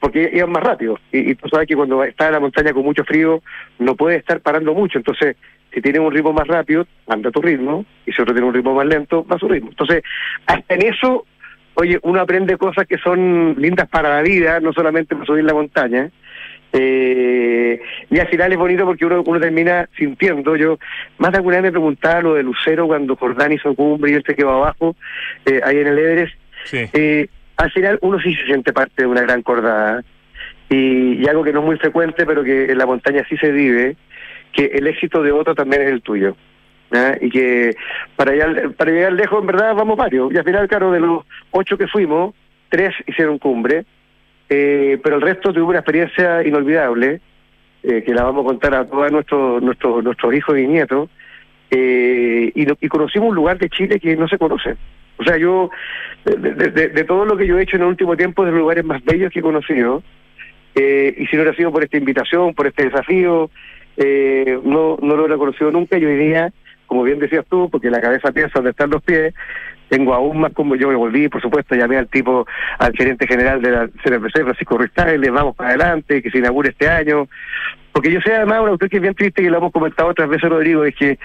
porque iban más rápido. Y, y tú sabes que cuando está en la montaña con mucho frío, no puede estar parando mucho. Entonces, si tiene un ritmo más rápido, anda tu ritmo, y si otro tiene un ritmo más lento, va su ritmo. Entonces, hasta en eso, oye, uno aprende cosas que son lindas para la vida, no solamente para subir la montaña. Y al final es bonito porque uno, uno termina sintiendo, yo más de alguna vez me preguntaba lo de Lucero cuando Jordán hizo cumbre y él se quedó abajo, eh, ahí en el Everest, Sí. eh, al final uno sí se siente parte de una gran cordada y, y algo que no es muy frecuente pero que en la montaña sí se vive, que el éxito de otro también es el tuyo. Y que para llegar, para llegar lejos en verdad vamos varios. Y al final, claro, de los ocho que fuimos, tres hicieron cumbre, eh, pero el resto tuvo una experiencia inolvidable, eh, que la vamos a contar a todos nuestros, nuestros, nuestros hijos y nietos, eh, y, no- y conocimos un lugar de Chile que no se conoce. O sea, yo, de, de- todo lo que yo he hecho en el último tiempo, de los lugares más bellos que he conocido, eh, y si no hubiera sido por esta invitación, por este desafío, eh, no, no lo hubiera conocido nunca, y hoy día, como bien decías tú, porque la cabeza piensa donde están los pies, tengo aún más como yo me volví, por supuesto, llamé al tipo, al gerente general de la CNPC, Francisco Ruiz le vamos para adelante, que se inaugure este año, porque yo sé además un autor que es bien triste, que lo hemos comentado otras veces, Rodrigo, es que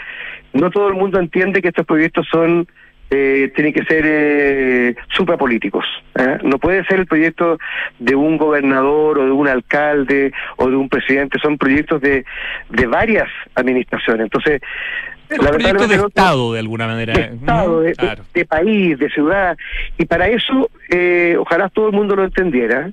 no todo el mundo entiende que estos proyectos son eh, tienen que ser eh, suprapolíticos. ¿eh? No puede ser el proyecto de un gobernador o de un alcalde o de un presidente, son proyectos de, de varias administraciones. Entonces, Es un proyecto de Estado, de alguna manera. de Estado, de, de- Claro. de país, de ciudad. Y para eso, eh, ojalá todo el mundo lo entendiera.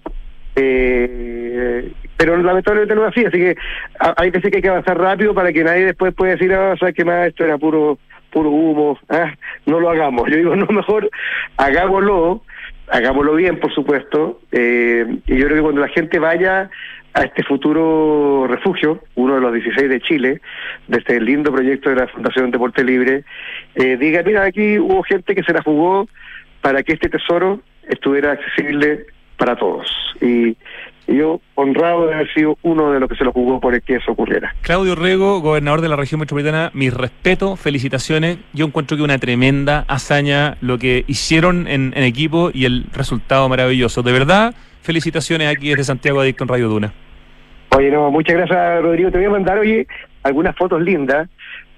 Eh, pero lamentablemente no es así, así que hay veces que hay que avanzar rápido para que nadie después pueda decir, ah, ¿sabes qué más? Esto era puro puro humo, ah, no lo hagamos. Yo digo, <laughs> no, mejor hagámoslo, hagámoslo bien, por supuesto, eh, y yo creo que cuando la gente vaya a este futuro refugio, uno de los 16 de Chile, de este lindo proyecto de la Fundación Deporte Libre, eh, diga, mira, aquí hubo gente que se la jugó para que este tesoro estuviera accesible para todos. Y, y yo, honrado de haber sido uno de los que se lo jugó por el que eso ocurriera. Claudio Rego, gobernador de la región metropolitana, mis respetos, felicitaciones. Yo encuentro que una tremenda hazaña lo que hicieron en, en equipo y el resultado maravilloso. De verdad, felicitaciones aquí desde Santiago Adicto en Radio Duna. Oye, no, muchas gracias, Rodrigo. Te voy a mandar, oye, algunas fotos lindas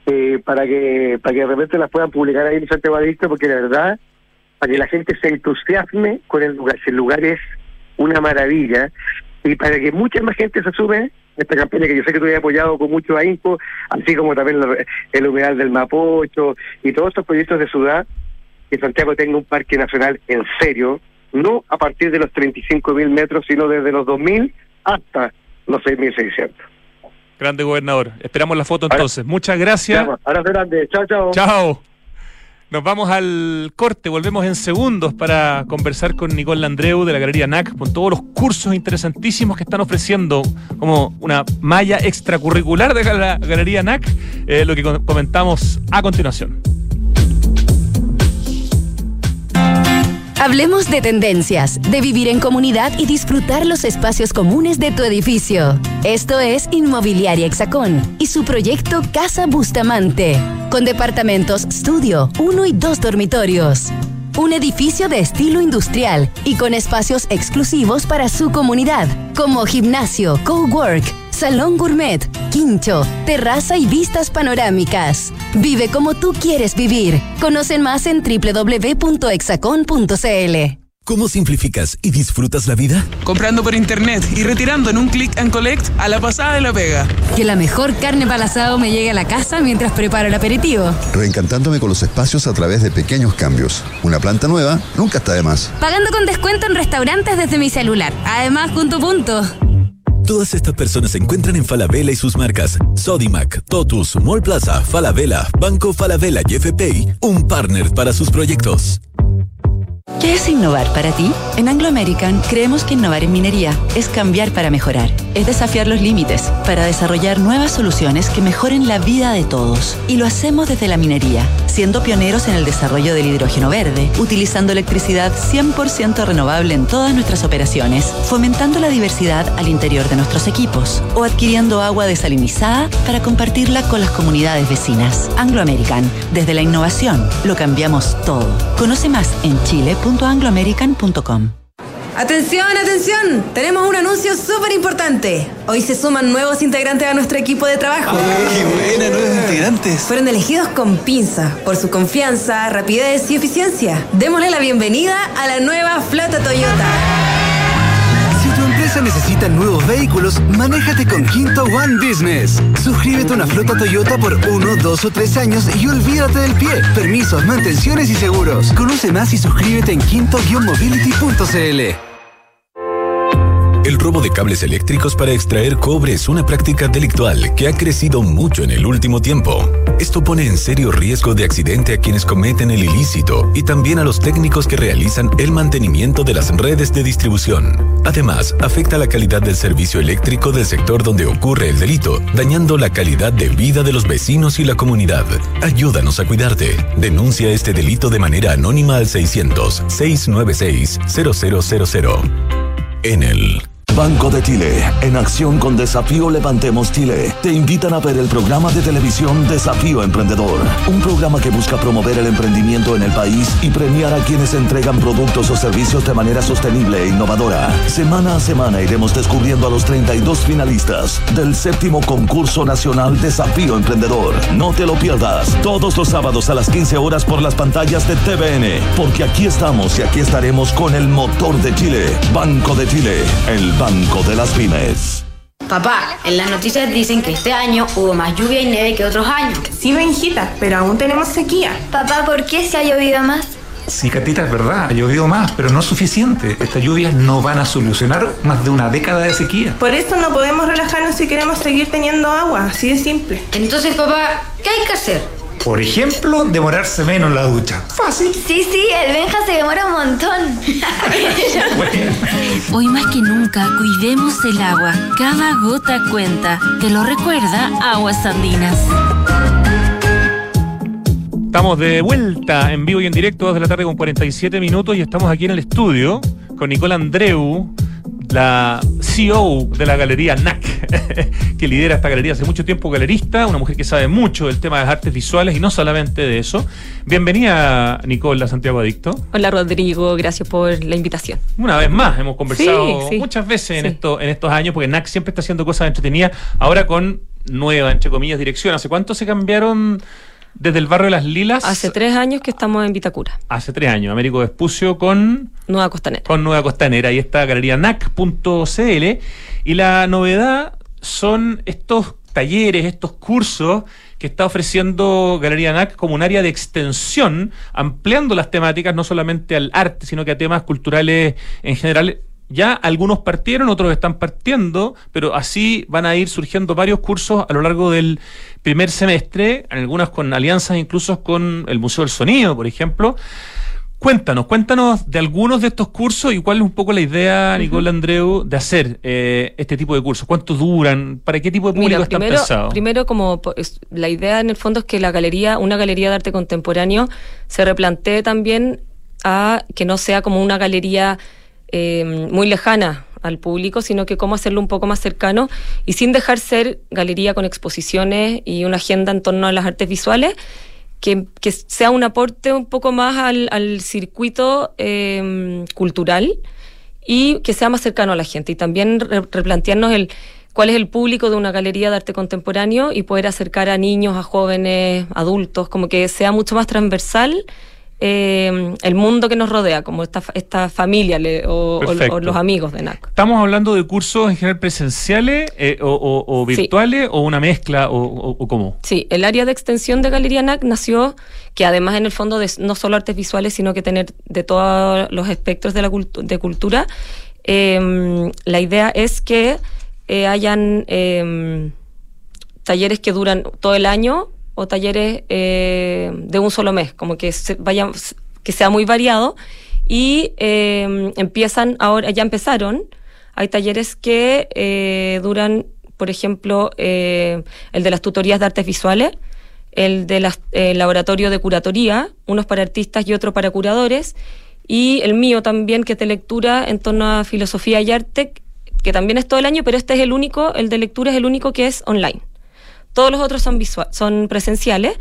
eh, para que para que de repente las puedan publicar ahí en Santiago Adicto, porque la verdad, para que la gente se entusiasme con el lugar. Si el lugar es una maravilla y para que mucha más gente se sume esta campaña que yo sé que tú has apoyado con mucho ahínco, así como también la- el humedal del Mapocho y todos estos proyectos de ciudad, que Santiago tenga un parque nacional en serio, no a partir de los 35 mil metros, sino desde los 2.000 hasta los 6.600. Grande gobernador. Esperamos la foto Ahora- entonces. Muchas gracias. Ahora grande, chao, chao. Chao. Nos vamos al corte, volvemos en segundos para conversar con Nicole Landreu de la Galería NAC con todos los cursos interesantísimos que están ofreciendo como una malla extracurricular de la Galería NAC, eh, lo que com- comentamos a continuación. Hablemos de tendencias, de vivir en comunidad y disfrutar los espacios comunes de tu edificio. Esto es Inmobiliaria Hexacón y su proyecto Casa Bustamante, con departamentos estudio, uno y dos dormitorios. Un edificio de estilo industrial y con espacios exclusivos para su comunidad, como gimnasio, cowork, Salón Gourmet, Quincho, terraza y vistas panorámicas. Vive como tú quieres vivir. Conocen más en www.exacon.cl. ¿Cómo simplificas y disfrutas la vida? Comprando por internet y retirando en un click and collect a la pasada de la pega. Que la mejor carne para el asado me llegue a la casa mientras preparo el aperitivo. Reencantándome con los espacios a través de pequeños cambios. Una planta nueva nunca está de más. Pagando con descuento en restaurantes desde mi celular. Además, punto punto. Todas estas personas se encuentran en Falabella y sus marcas Sodimac, Totus, Mall Plaza, Falabella, Banco Falabella y FPI, un partner para sus proyectos. ¿Qué es innovar para ti? En Anglo American creemos que innovar en minería es cambiar para mejorar, es desafiar los límites para desarrollar nuevas soluciones que mejoren la vida de todos. Y lo hacemos desde la minería, siendo pioneros en el desarrollo del hidrógeno verde, utilizando electricidad 100% renovable en todas nuestras operaciones, fomentando la diversidad al interior de nuestros equipos o adquiriendo agua desalinizada para compartirla con las comunidades vecinas. Anglo American, desde la innovación, lo cambiamos todo. Conoce más en chile.angloamerican.com. Atención, atención, tenemos un anuncio súper importante. Hoy se suman nuevos integrantes a nuestro equipo de trabajo. ¡Qué buena, nuevos integrantes! Fueron elegidos con pinza por su confianza, rapidez y eficiencia. Démosle la bienvenida a la nueva flota Toyota. Empresa necesita nuevos vehículos, manéjate con Quinto One Business. Suscríbete a una flota Toyota por uno, dos o tres años y olvídate del pie. Permisos, mantenciones y seguros. Conoce más y suscríbete en quinto-mobility.cl. El robo de cables eléctricos para extraer cobre es una práctica delictual que ha crecido mucho en el último tiempo. Esto pone en serio riesgo de accidente a quienes cometen el ilícito y también a los técnicos que realizan el mantenimiento de las redes de distribución. Además, afecta la calidad del servicio eléctrico del sector donde ocurre el delito, dañando la calidad de vida de los vecinos y la comunidad. Ayúdanos a cuidarte. Denuncia este delito de manera anónima al 600 696 0000. Enel. Banco de Chile, en acción con Desafío Levantemos Chile, te invitan a ver el programa de televisión Desafío Emprendedor, un programa que busca promover el emprendimiento en el país y premiar a quienes entregan productos o servicios de manera sostenible e innovadora. Semana a semana iremos descubriendo a los 32 finalistas del séptimo concurso nacional Desafío Emprendedor. No te lo pierdas, todos los sábados a las 15 horas por las pantallas de TVN, porque aquí estamos y aquí estaremos con el motor de Chile, Banco de Chile, el Banco de las Pymes. Papá, en las noticias dicen que este año hubo más lluvia y nieve que otros años. Sí, Benjita, pero aún tenemos sequía. Papá, ¿por qué se ha llovido más? Sí, Catita, es verdad, ha llovido más, pero no es suficiente. Estas lluvias no van a solucionar más de una década de sequía. Por eso no podemos relajarnos si queremos seguir teniendo agua, así de simple. Entonces, papá, ¿qué hay que hacer? Por ejemplo, demorarse menos en la ducha. Fácil. Sí, sí, el Benja se demora un montón. <laughs> Hoy más que nunca, cuidemos el agua. Cada gota cuenta. Te lo recuerda Aguas Andinas. Estamos de vuelta en vivo y en directo, 2 de la tarde con 47 minutos y estamos aquí en el estudio con Nicole Andreu, la CEO de la galería NAC, <laughs> que lidera esta galería hace mucho tiempo, galerista, una mujer que sabe mucho del tema de las artes visuales y no solamente de eso. Bienvenida, Nicole, a Santiago Adicto. Hola, Rodrigo, gracias por la invitación. Una vez más, hemos conversado Sí, sí. muchas veces en, Sí. esto, en estos años, porque NAC siempre está haciendo cosas entretenidas, ahora con nueva, entre comillas, dirección. ¿Hace cuánto se cambiaron desde el barrio de Las Lilas? Hace tres años que estamos en Vitacura, Hace tres años, Américo Vespucio con Nueva Costanera. con Nueva Costanera y esta galería nac.cl y la novedad son estos talleres, estos cursos que está ofreciendo Galería NAC como un área de extensión, ampliando las temáticas no solamente al arte, sino que a temas culturales en general. Ya algunos partieron, otros están partiendo, pero así van a ir surgiendo varios cursos a lo largo del primer semestre, algunas con alianzas incluso con el Museo del Sonido, por ejemplo. Cuéntanos, cuéntanos de algunos de estos cursos y cuál es un poco la idea, Nicole Andreu, de hacer eh, este tipo de cursos. ¿Cuánto duran? ¿Para qué tipo de público Mira, están primero, pensados? primero como la idea en el fondo es que la galería, una galería de arte contemporáneo, se replantee también a que no sea como una galería eh, muy lejana al público, sino que cómo hacerlo un poco más cercano y sin dejar ser galería con exposiciones y una agenda en torno a las artes visuales, que, que sea un aporte un poco más al, al circuito eh, cultural y que sea más cercano a la gente. Y también re- replantearnos el cuál es el público de una galería de arte contemporáneo y poder acercar a niños, a jóvenes, adultos, como que sea mucho más transversal eh, el mundo que nos rodea, como esta, esta familia le- o, o- Perfecto. o los amigos de NAC. ¿Estamos hablando de cursos en general presenciales eh, o, o- o Sí. virtuales o una mezcla o, cómo? Sí, el área de extensión de Galería NAC nació, que además en el fondo de no solo artes visuales, sino que tener de todos los espectros de la cultu- de cultura, eh, la idea es que eh, hayan eh, talleres que duran todo el año o talleres eh, de un solo mes, como que se vayan, que sea muy variado y eh, empiezan ahora, ya empezaron, hay talleres que eh, duran, por ejemplo, eh, el de las tutorías de artes visuales, el del laboratorio de curatoría, unos para artistas y otro para curadores, y el mío también, que es de lectura en torno a filosofía y arte, que también es todo el año, pero este es el único, el de lectura es el único que es online. Todos los otros son, visua- son presenciales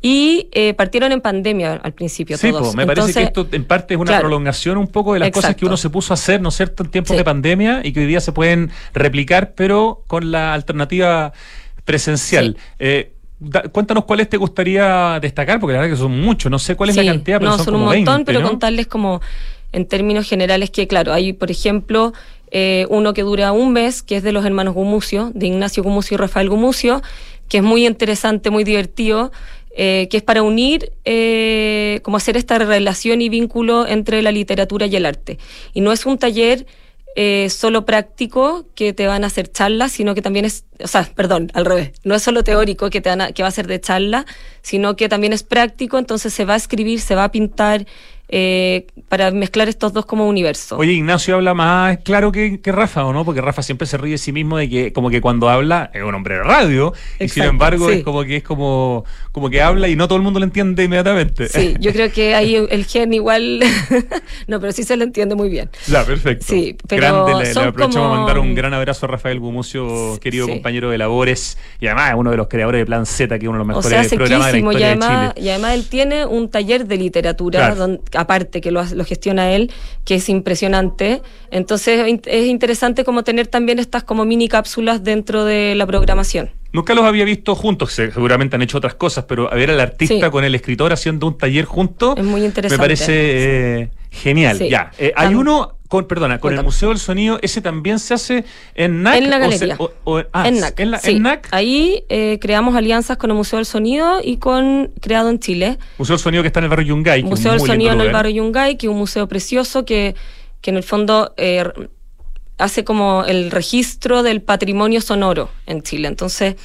y eh, partieron en pandemia al principio Sí, todos. po, me parece que esto en parte es una claro. prolongación un poco de las cosas que uno se puso a hacer, ¿no es cierto?, en tiempos Sí. de pandemia y que hoy día se pueden replicar, pero con la alternativa presencial. Eh, da- cuéntanos cuáles te gustaría destacar, porque la verdad que son muchos, no sé cuál es Sí, la cantidad, pero no, son, un como montón, 20, pero ¿no? contarles como en términos generales que, claro, hay, por ejemplo, eh, uno que dura un mes, que es de los hermanos Gumucio, de Ignacio Gumucio y Rafael Gumucio, que es muy interesante, muy divertido, eh, que es para unir, eh, como hacer esta relación y vínculo entre la literatura y el arte. Y no es un taller eh, solo práctico que te van a hacer charlas, sino que también es, o sea, perdón, al revés, no es solo teórico que, te van a- que va a ser de charla, sino que también es práctico, entonces se va a escribir, se va a pintar, eh, para mezclar estos dos como universo. Oye, Ignacio habla más claro que, que Rafa, ¿o no? Porque Rafa siempre se ríe de sí mismo de que, como que cuando habla, es un hombre de radio, y sin embargo sí. es como que es como, como que habla y no todo el mundo lo entiende inmediatamente. Sí, yo creo que ahí <laughs> el gen igual, <laughs> no, pero sí se lo entiende muy bien. Ya, perfecto. Sí, pero Grande, le, le aprovechamos como- a mandar un gran abrazo a Rafael Gumucio, querido sí. compañero de labores, y además es uno de los creadores de Plan Z, que es uno de los O mejores sea, programas de la sequísimo y historia además, de Chile. y además él tiene un taller de literatura, Claro. don- aparte que lo, lo gestiona él, que es impresionante. Entonces es in- es interesante como tener también estas como mini cápsulas dentro de la programación. Nunca los había visto juntos, se- seguramente han hecho otras cosas, pero a ver al artista Sí. con el escritor haciendo un taller juntos Es muy interesante. me parece eh, genial. Sí. Ya, Eh, hay uno con, perdona, con el. Museo del Sonido, ese también se hace en NAC. en la o se- galería. o- o- ah, en NAC. En, la- sí. en NAC, Ahí eh, creamos alianzas con el Museo del Sonido y con Creado en Chile. Museo del Sonido que está en el barrio Yungay. Museo del Sonido en el barrio Yungay, que es un museo precioso que, que en el fondo eh, hace como el registro del patrimonio sonoro en Chile. Entonces,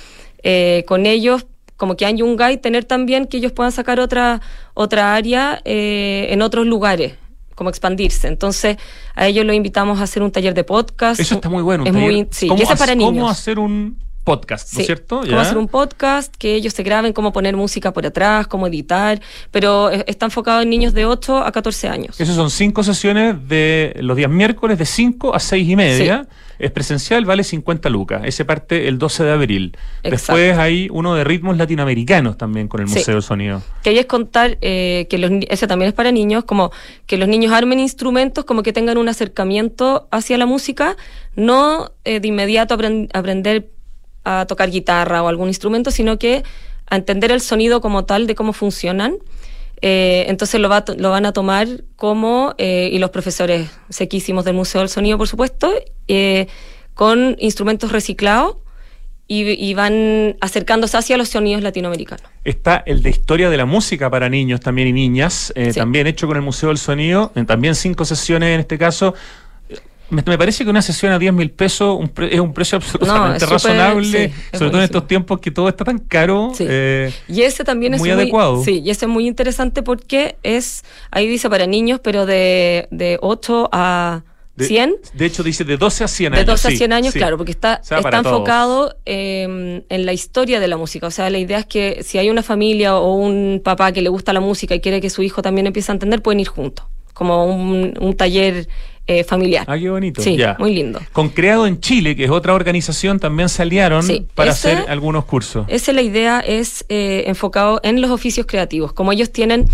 eh, con ellos, como que en Yungay, tener también que ellos puedan sacar otra, otra área eh, en otros lugares como expandirse. Entonces, a ellos los invitamos a hacer un taller de podcast. Eso está muy bueno. un Es taller. muy, sí, ¿Cómo y ese ¿Cómo hacer un podcast, ¿no Sí, es cierto? Cómo Ya. hacer un podcast, que ellos se graben, cómo poner música por atrás, cómo editar, pero está enfocado en niños de 8 a 14 años. Esas son cinco sesiones de los días miércoles de 5 a 6 y media. Es presencial, vale 50 lucas. Ese parte el 12 de abril. Después hay uno de ritmos latinoamericanos también con el Sí. Museo del Sonido. Que ahí es contar eh, que los, ese también es para niños, como que los niños armen instrumentos, como que tengan un acercamiento hacia la música, no eh, de inmediato apren- aprender a tocar guitarra o algún instrumento, sino que a entender el sonido como tal de cómo funcionan. Eh, entonces lo, va lo van a tomar como, eh, y los profesores sequísimos del Museo del Sonido, por supuesto, eh, con instrumentos reciclados y, y van acercándose hacia los sonidos latinoamericanos. Está el de Historia de la Música para niños también y niñas, eh, Sí. también hecho con el Museo del Sonido, eh, también cinco sesiones en este caso. Me, me parece que una sesión a 10 mil pesos un pre- es un precio absolutamente razonable, sí, sobre todo en estos tiempos que todo está tan caro. Sí. eh, Y ese también es muy muy, adecuado. Sí, y ese es muy interesante porque es, ahí dice para niños, pero de, de 8 a de, 100. De hecho, dice de 12 a 100 De años. 12 a sí, 100 años, claro, porque está, O sea, está enfocado eh, en la historia de la música. O sea, la idea es que si hay una familia o un papá que le gusta la música y quiere que su hijo también empiece a entender, pueden ir juntos, como un, un taller eh, familiar. Ah, qué bonito. Sí, ya. muy lindo. Con Creado en Chile, que es otra organización, también se aliaron Sí, para ese- hacer algunos cursos. Esa la idea es eh, enfocado en los oficios creativos. Como ellos tienen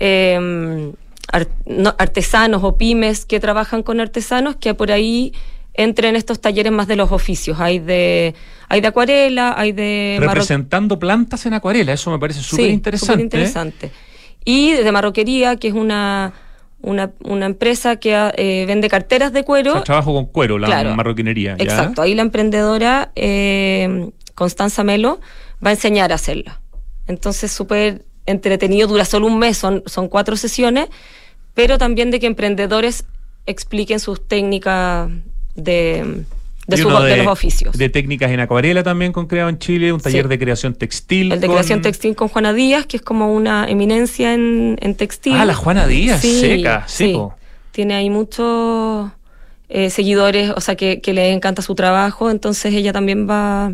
eh, ar- no- artesanos o pymes que trabajan con artesanos, que por ahí entre en estos talleres más de los oficios. Hay de, hay de acuarela, hay de Representando plantas en acuarela, eso me parece súper Sí, interesante. superinteresante. Y de marroquería, que es una, una, una empresa que eh, vende carteras de O cuero. sea, trabajo con cuero, la Claro. marroquinería. ¿ya? Exacto, ahí la emprendedora eh, Constanza Melo va a enseñar a hacerla. Entonces, súper entretenido, dura solo un mes, son, son cuatro sesiones, pero también de que emprendedores expliquen sus técnicas de, de, su- de los oficios. De técnicas en acuarela también con Creado en Chile, un taller Sí. de creación textil. El de con- creación textil con Juana Díaz, que es como una eminencia en, en textil. Ah, la Juana Díaz, Sí, seca, sí. Tiene ahí muchos eh, seguidores, o sea, que, que le encanta su trabajo, entonces ella también va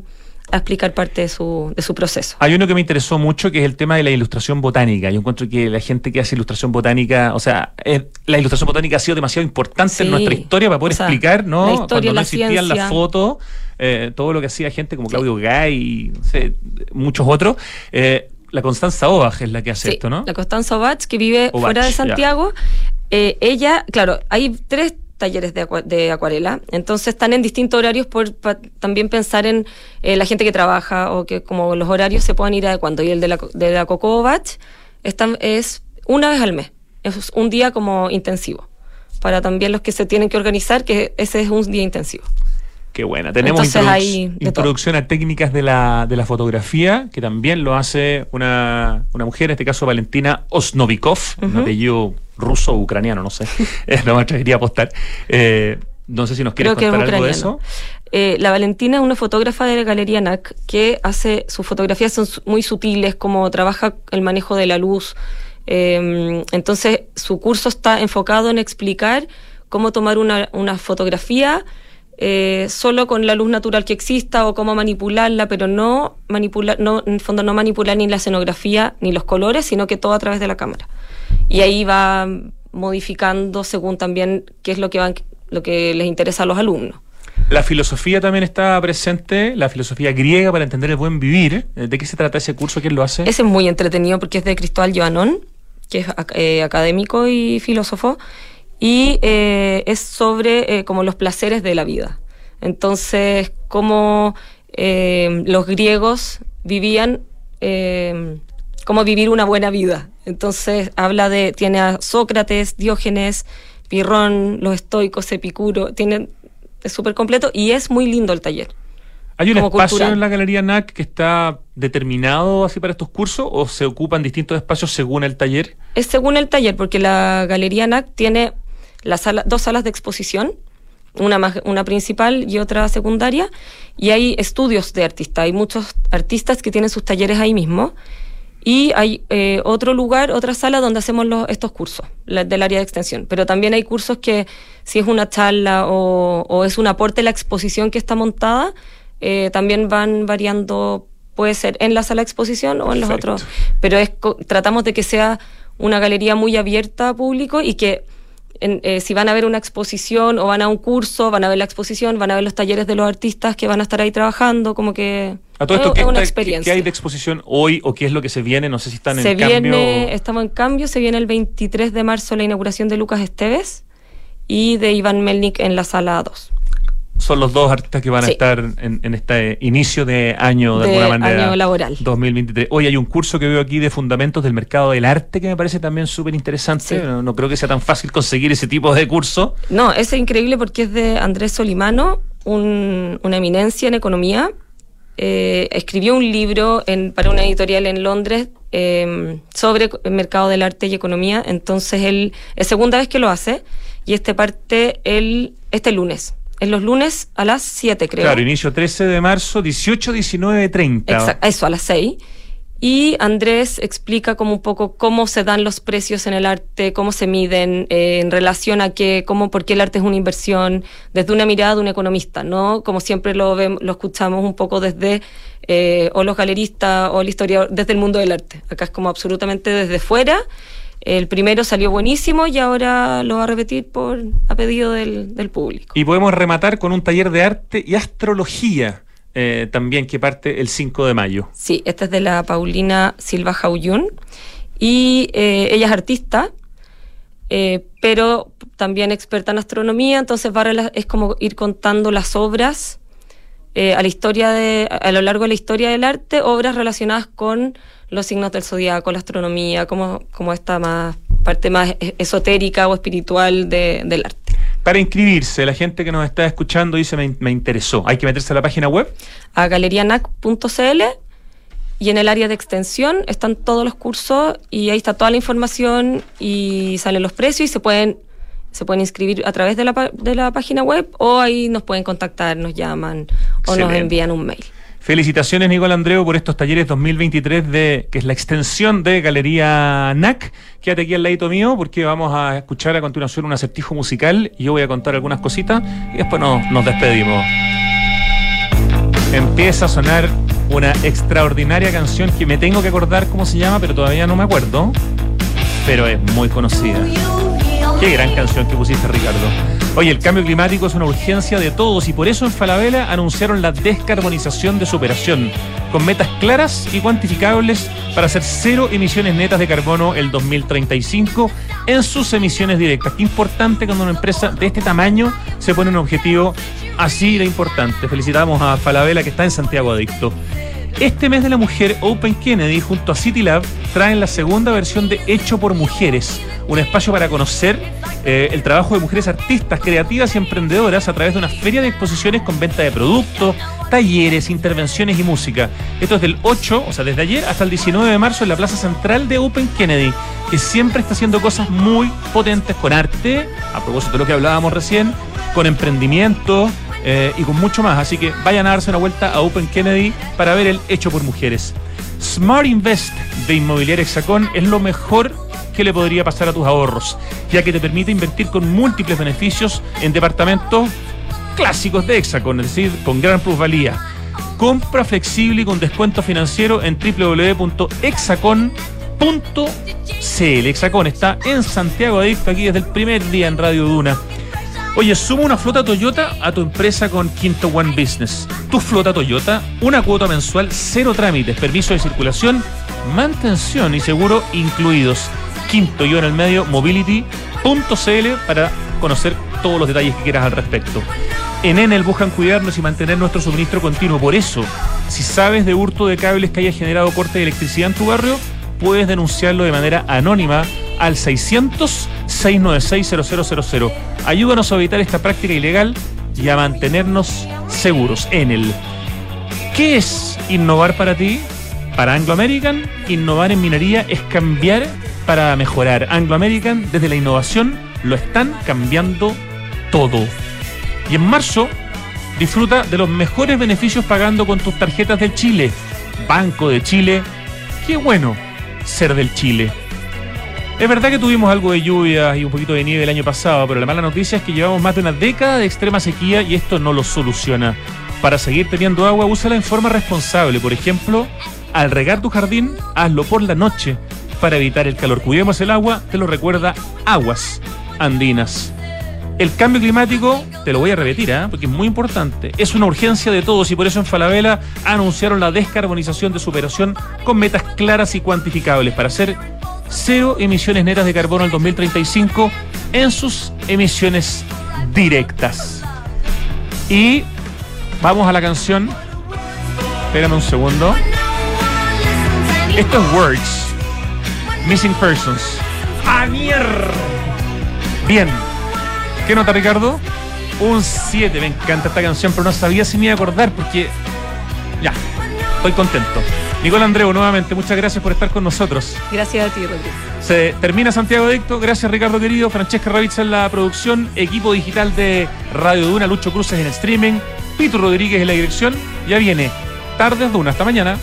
a explicar parte de su, de su proceso. Hay uno que me interesó mucho, que es el tema de la ilustración botánica. Yo encuentro que la gente que hace ilustración botánica, o sea, eh, la ilustración botánica ha sido demasiado importante en Sí. nuestra historia para poder O sea, explicar, ¿no? la historia, Cuando no la existían las fotos, eh, todo lo que hacía gente como Claudio Gay y no sé, muchos otros. Eh, la Constanza Obaj es la que hace Sí, esto, ¿no? La Constanza Obach, que vive Obach, fuera de. Santiago, eh, ella, claro, hay tres talleres de, acua- de acuarela, entonces están en distintos horarios por pa- también pensar en eh, la gente que trabaja o que como los horarios se puedan ir adecuando. Y el de la, de la Coco Obach están- es una vez al mes, es un día como intensivo, para también los que se tienen que organizar, que ese es un día intensivo. Qué buena. Tenemos Entonces hay todo. introducción a técnicas de la, de la fotografía, que también lo hace una, una mujer, en este caso Valentina Osnovikov, un Ujú. apellido ruso o ucraniano, no sé. <laughs> Eh, no me atrevería a apostar. Eh, no sé si nos quieres Creo que contar algo de eso. Eh, la Valentina es una fotógrafa de la Galería NAC que hace sus fotografías son muy sutiles, como trabaja el manejo de la luz. Eh, entonces, su curso está enfocado en explicar cómo tomar una, una fotografía eh, solo con la luz natural que exista o cómo manipularla, pero no manipular, no, en el fondo no manipular ni la escenografía ni los colores, sino que todo a través de la cámara. Y ahí va modificando según también qué es lo que van, lo que les interesa a los alumnos. La filosofía también está presente, la filosofía griega para entender el buen vivir. Eh, ¿De qué se trata ese curso? ¿Quién lo hace? Ese es muy entretenido porque es de Cristóbal Joanón, que es eh, académico y filósofo, y eh, es sobre eh, como los placeres de la vida. Entonces, cómo eh, los griegos vivían, cómo vivir una buena vida. Entonces, habla de, tiene a Sócrates, Diógenes, Pirrón, los estoicos, Epicuro, tiene, es súper completo y es muy lindo el taller. ¿Hay un espacio cultural. en la Galería NAC que está determinado así para estos cursos o se ocupan distintos espacios según el taller? Es según el taller, porque la Galería NAC tiene la sala, dos salas de exposición, una, más, una principal y otra secundaria, y hay estudios de artistas. Hay muchos artistas que tienen sus talleres ahí mismo. Y hay eh, otro lugar, otra sala donde hacemos los, estos cursos la- del área de extensión. Pero también hay cursos que, si es una charla o, o es un aporte a la exposición que está montada, eh, también van variando, puede ser en la sala de exposición o en los otros. Pero es, tratamos de que sea una galería muy abierta a público y que en- eh, si van a ver una exposición o van a un curso, van a ver la exposición, van a ver los talleres de los artistas que van a estar ahí trabajando, como que A todo esto, es, ¿qué, una experiencia. qué hay de exposición hoy o qué es lo que se viene? No sé si están se en viene, cambio. estamos en cambio, se viene el 23 de marzo la inauguración de Lucas Esteves y de Iván Melnik en la sala 2. Son los dos artistas que van a Sí. estar en, en este inicio de año, de, De alguna manera. año laboral. 2023. Hoy hay un curso que veo aquí de fundamentos del mercado del arte que me parece también súper interesante. No, no creo que sea tan fácil conseguir ese tipo de curso. No, es increíble porque es de Andrés Solimano, un- una eminencia en economía. Eh, escribió un libro en- para una editorial en Londres eh, sobre el mercado del arte y economía. Entonces, él es segunda vez que lo hace y este parte el, este lunes. Es los lunes a las 7, creo. Claro, inicio 13 de marzo, 18, 19, 30. Exacto, eso, a las 6. Y Andrés explica como un poco cómo se dan los precios en el arte, cómo se miden eh, en relación a qué, cómo, por qué el arte es una inversión, desde una mirada de un economista, ¿no? Como siempre lo vemos, lo escuchamos un poco desde eh, o los galeristas o el historiador, desde el mundo del arte. Acá es como absolutamente desde fuera. El primero salió buenísimo y ahora lo va a repetir por a pedido del, del público. Y podemos rematar con un taller de arte y astrología eh, también que parte el 5 de mayo. Sí, esta es de la Paulina Silva Jauyún. Y eh, ella es artista, eh, pero también experta en astronomía, entonces va es como ir contando las obras a la historia de, a lo largo de la historia del arte, obras relacionadas con los signos del zodiaco, la astronomía, como, como esta más parte más e- esotérica o espiritual de- del arte. Para inscribirse, la gente que nos está escuchando dice me, me interesó. Hay que meterse a la página web. a galerianac.cl y en el área de extensión están todos los cursos y ahí está toda la información y salen los precios y se pueden se pueden inscribir a través de la, de la página web o ahí nos pueden contactar, nos llaman o nos envían un mail. Felicitaciones, Nicole Andreu, por estos talleres 2023 de que es la extensión de Galería NAC. Quédate aquí al ladito mío porque vamos a escuchar a continuación un acertijo musical yo voy a contar algunas cositas y después nos, nos despedimos. Empieza a sonar una extraordinaria canción que me tengo que acordar cómo se llama, pero todavía no me acuerdo. Pero es muy conocida. Qué gran canción que pusiste, Ricardo. Oye, el cambio climático es una urgencia de todos y por eso en Falabella anunciaron la descarbonización de su operación, con metas claras y cuantificables para hacer cero emisiones netas de carbono el 2035 en sus emisiones directas. Importante cuando una empresa de este tamaño se pone un objetivo así de importante. Felicitamos a Falabella que está en Santiago Adicto. Este mes de la mujer, Open Kennedy junto a City Lab traen la segunda versión de Hecho por Mujeres, un espacio para conocer eh, el trabajo de mujeres artistas, creativas y emprendedoras a través de una feria de exposiciones con venta de productos, talleres, intervenciones y música. Esto es del 8, o sea, desde ayer hasta el 19 de marzo en la Plaza Central de Open Kennedy, que siempre está haciendo cosas muy potentes con arte, a propósito de lo que hablábamos recién, con emprendimiento, eh, y con mucho más. Así que vayan a darse una vuelta a Open Kennedy para ver el hecho por mujeres. Smart Invest de Inmobiliaria Hexacón es lo mejor que le podría pasar a tus ahorros, ya que te permite invertir con múltiples beneficios en departamentos clásicos de Hexacón, es decir, con gran plusvalía. Compra flexible y con descuento financiero en www.hexacon.cl. Hexacón está en Santiago Adicto aquí desde el primer día en Radio Duna. Oye, suma una flota Toyota a tu empresa con Quinto One Business. Tu flota Toyota, una cuota mensual, cero trámites, permiso de circulación, mantención y seguro incluidos. Quinto yo en el medio, mobility.cl para conocer todos los detalles que quieras al respecto. En Enel buscan cuidarnos y mantener nuestro suministro continuo. Por eso, si sabes de hurto de cables que haya generado corte de electricidad en tu barrio, puedes denunciarlo de manera anónima al 600-696-0000. Ayúdanos a evitar esta práctica ilegal y a mantenernos seguros en el. ¿Qué es innovar para ti? Para Anglo American, innovar en minería es cambiar para mejorar. Anglo American, desde la innovación, lo están cambiando todo. Y en marzo, disfruta de los mejores beneficios pagando con tus tarjetas del Chile. Banco de Chile. Qué bueno ser del Chile. Es verdad que tuvimos algo de lluvia y un poquito de nieve el año pasado, pero la mala noticia es que llevamos más de una década de extrema sequía y esto no lo soluciona. Para seguir teniendo agua, úsala en forma responsable. Por ejemplo, al regar tu jardín, hazlo por la noche para evitar el calor. Cuidemos el agua, te lo recuerda Aguas Andinas. El cambio climático, te lo voy a repetir, ¿ah? porque es muy importante, es una urgencia de todos y por eso en Falabella anunciaron la descarbonización de su operación con metas claras y cuantificables para hacer cero emisiones netas de carbono al 2035 en sus emisiones directas. Y vamos a la canción. Espérame un segundo. Esto es Words. Missing Persons. ¡A mierda! Bien. ¿Qué nota, Ricardo? Un 7. Me encanta esta canción, pero no sabía si me iba a acordar porque. Ya. Estoy contento. Nicole Andreu, nuevamente, muchas gracias por estar con nosotros. Gracias a ti, Rodrigo. Se termina Santiago Adicto. Gracias, Ricardo querido. Francesca Ravizza en la producción. Equipo digital de Radio Duna. Lucho Cruces en el streaming. Pito Rodríguez en la dirección. Ya viene. Tardes Duna. Hasta mañana.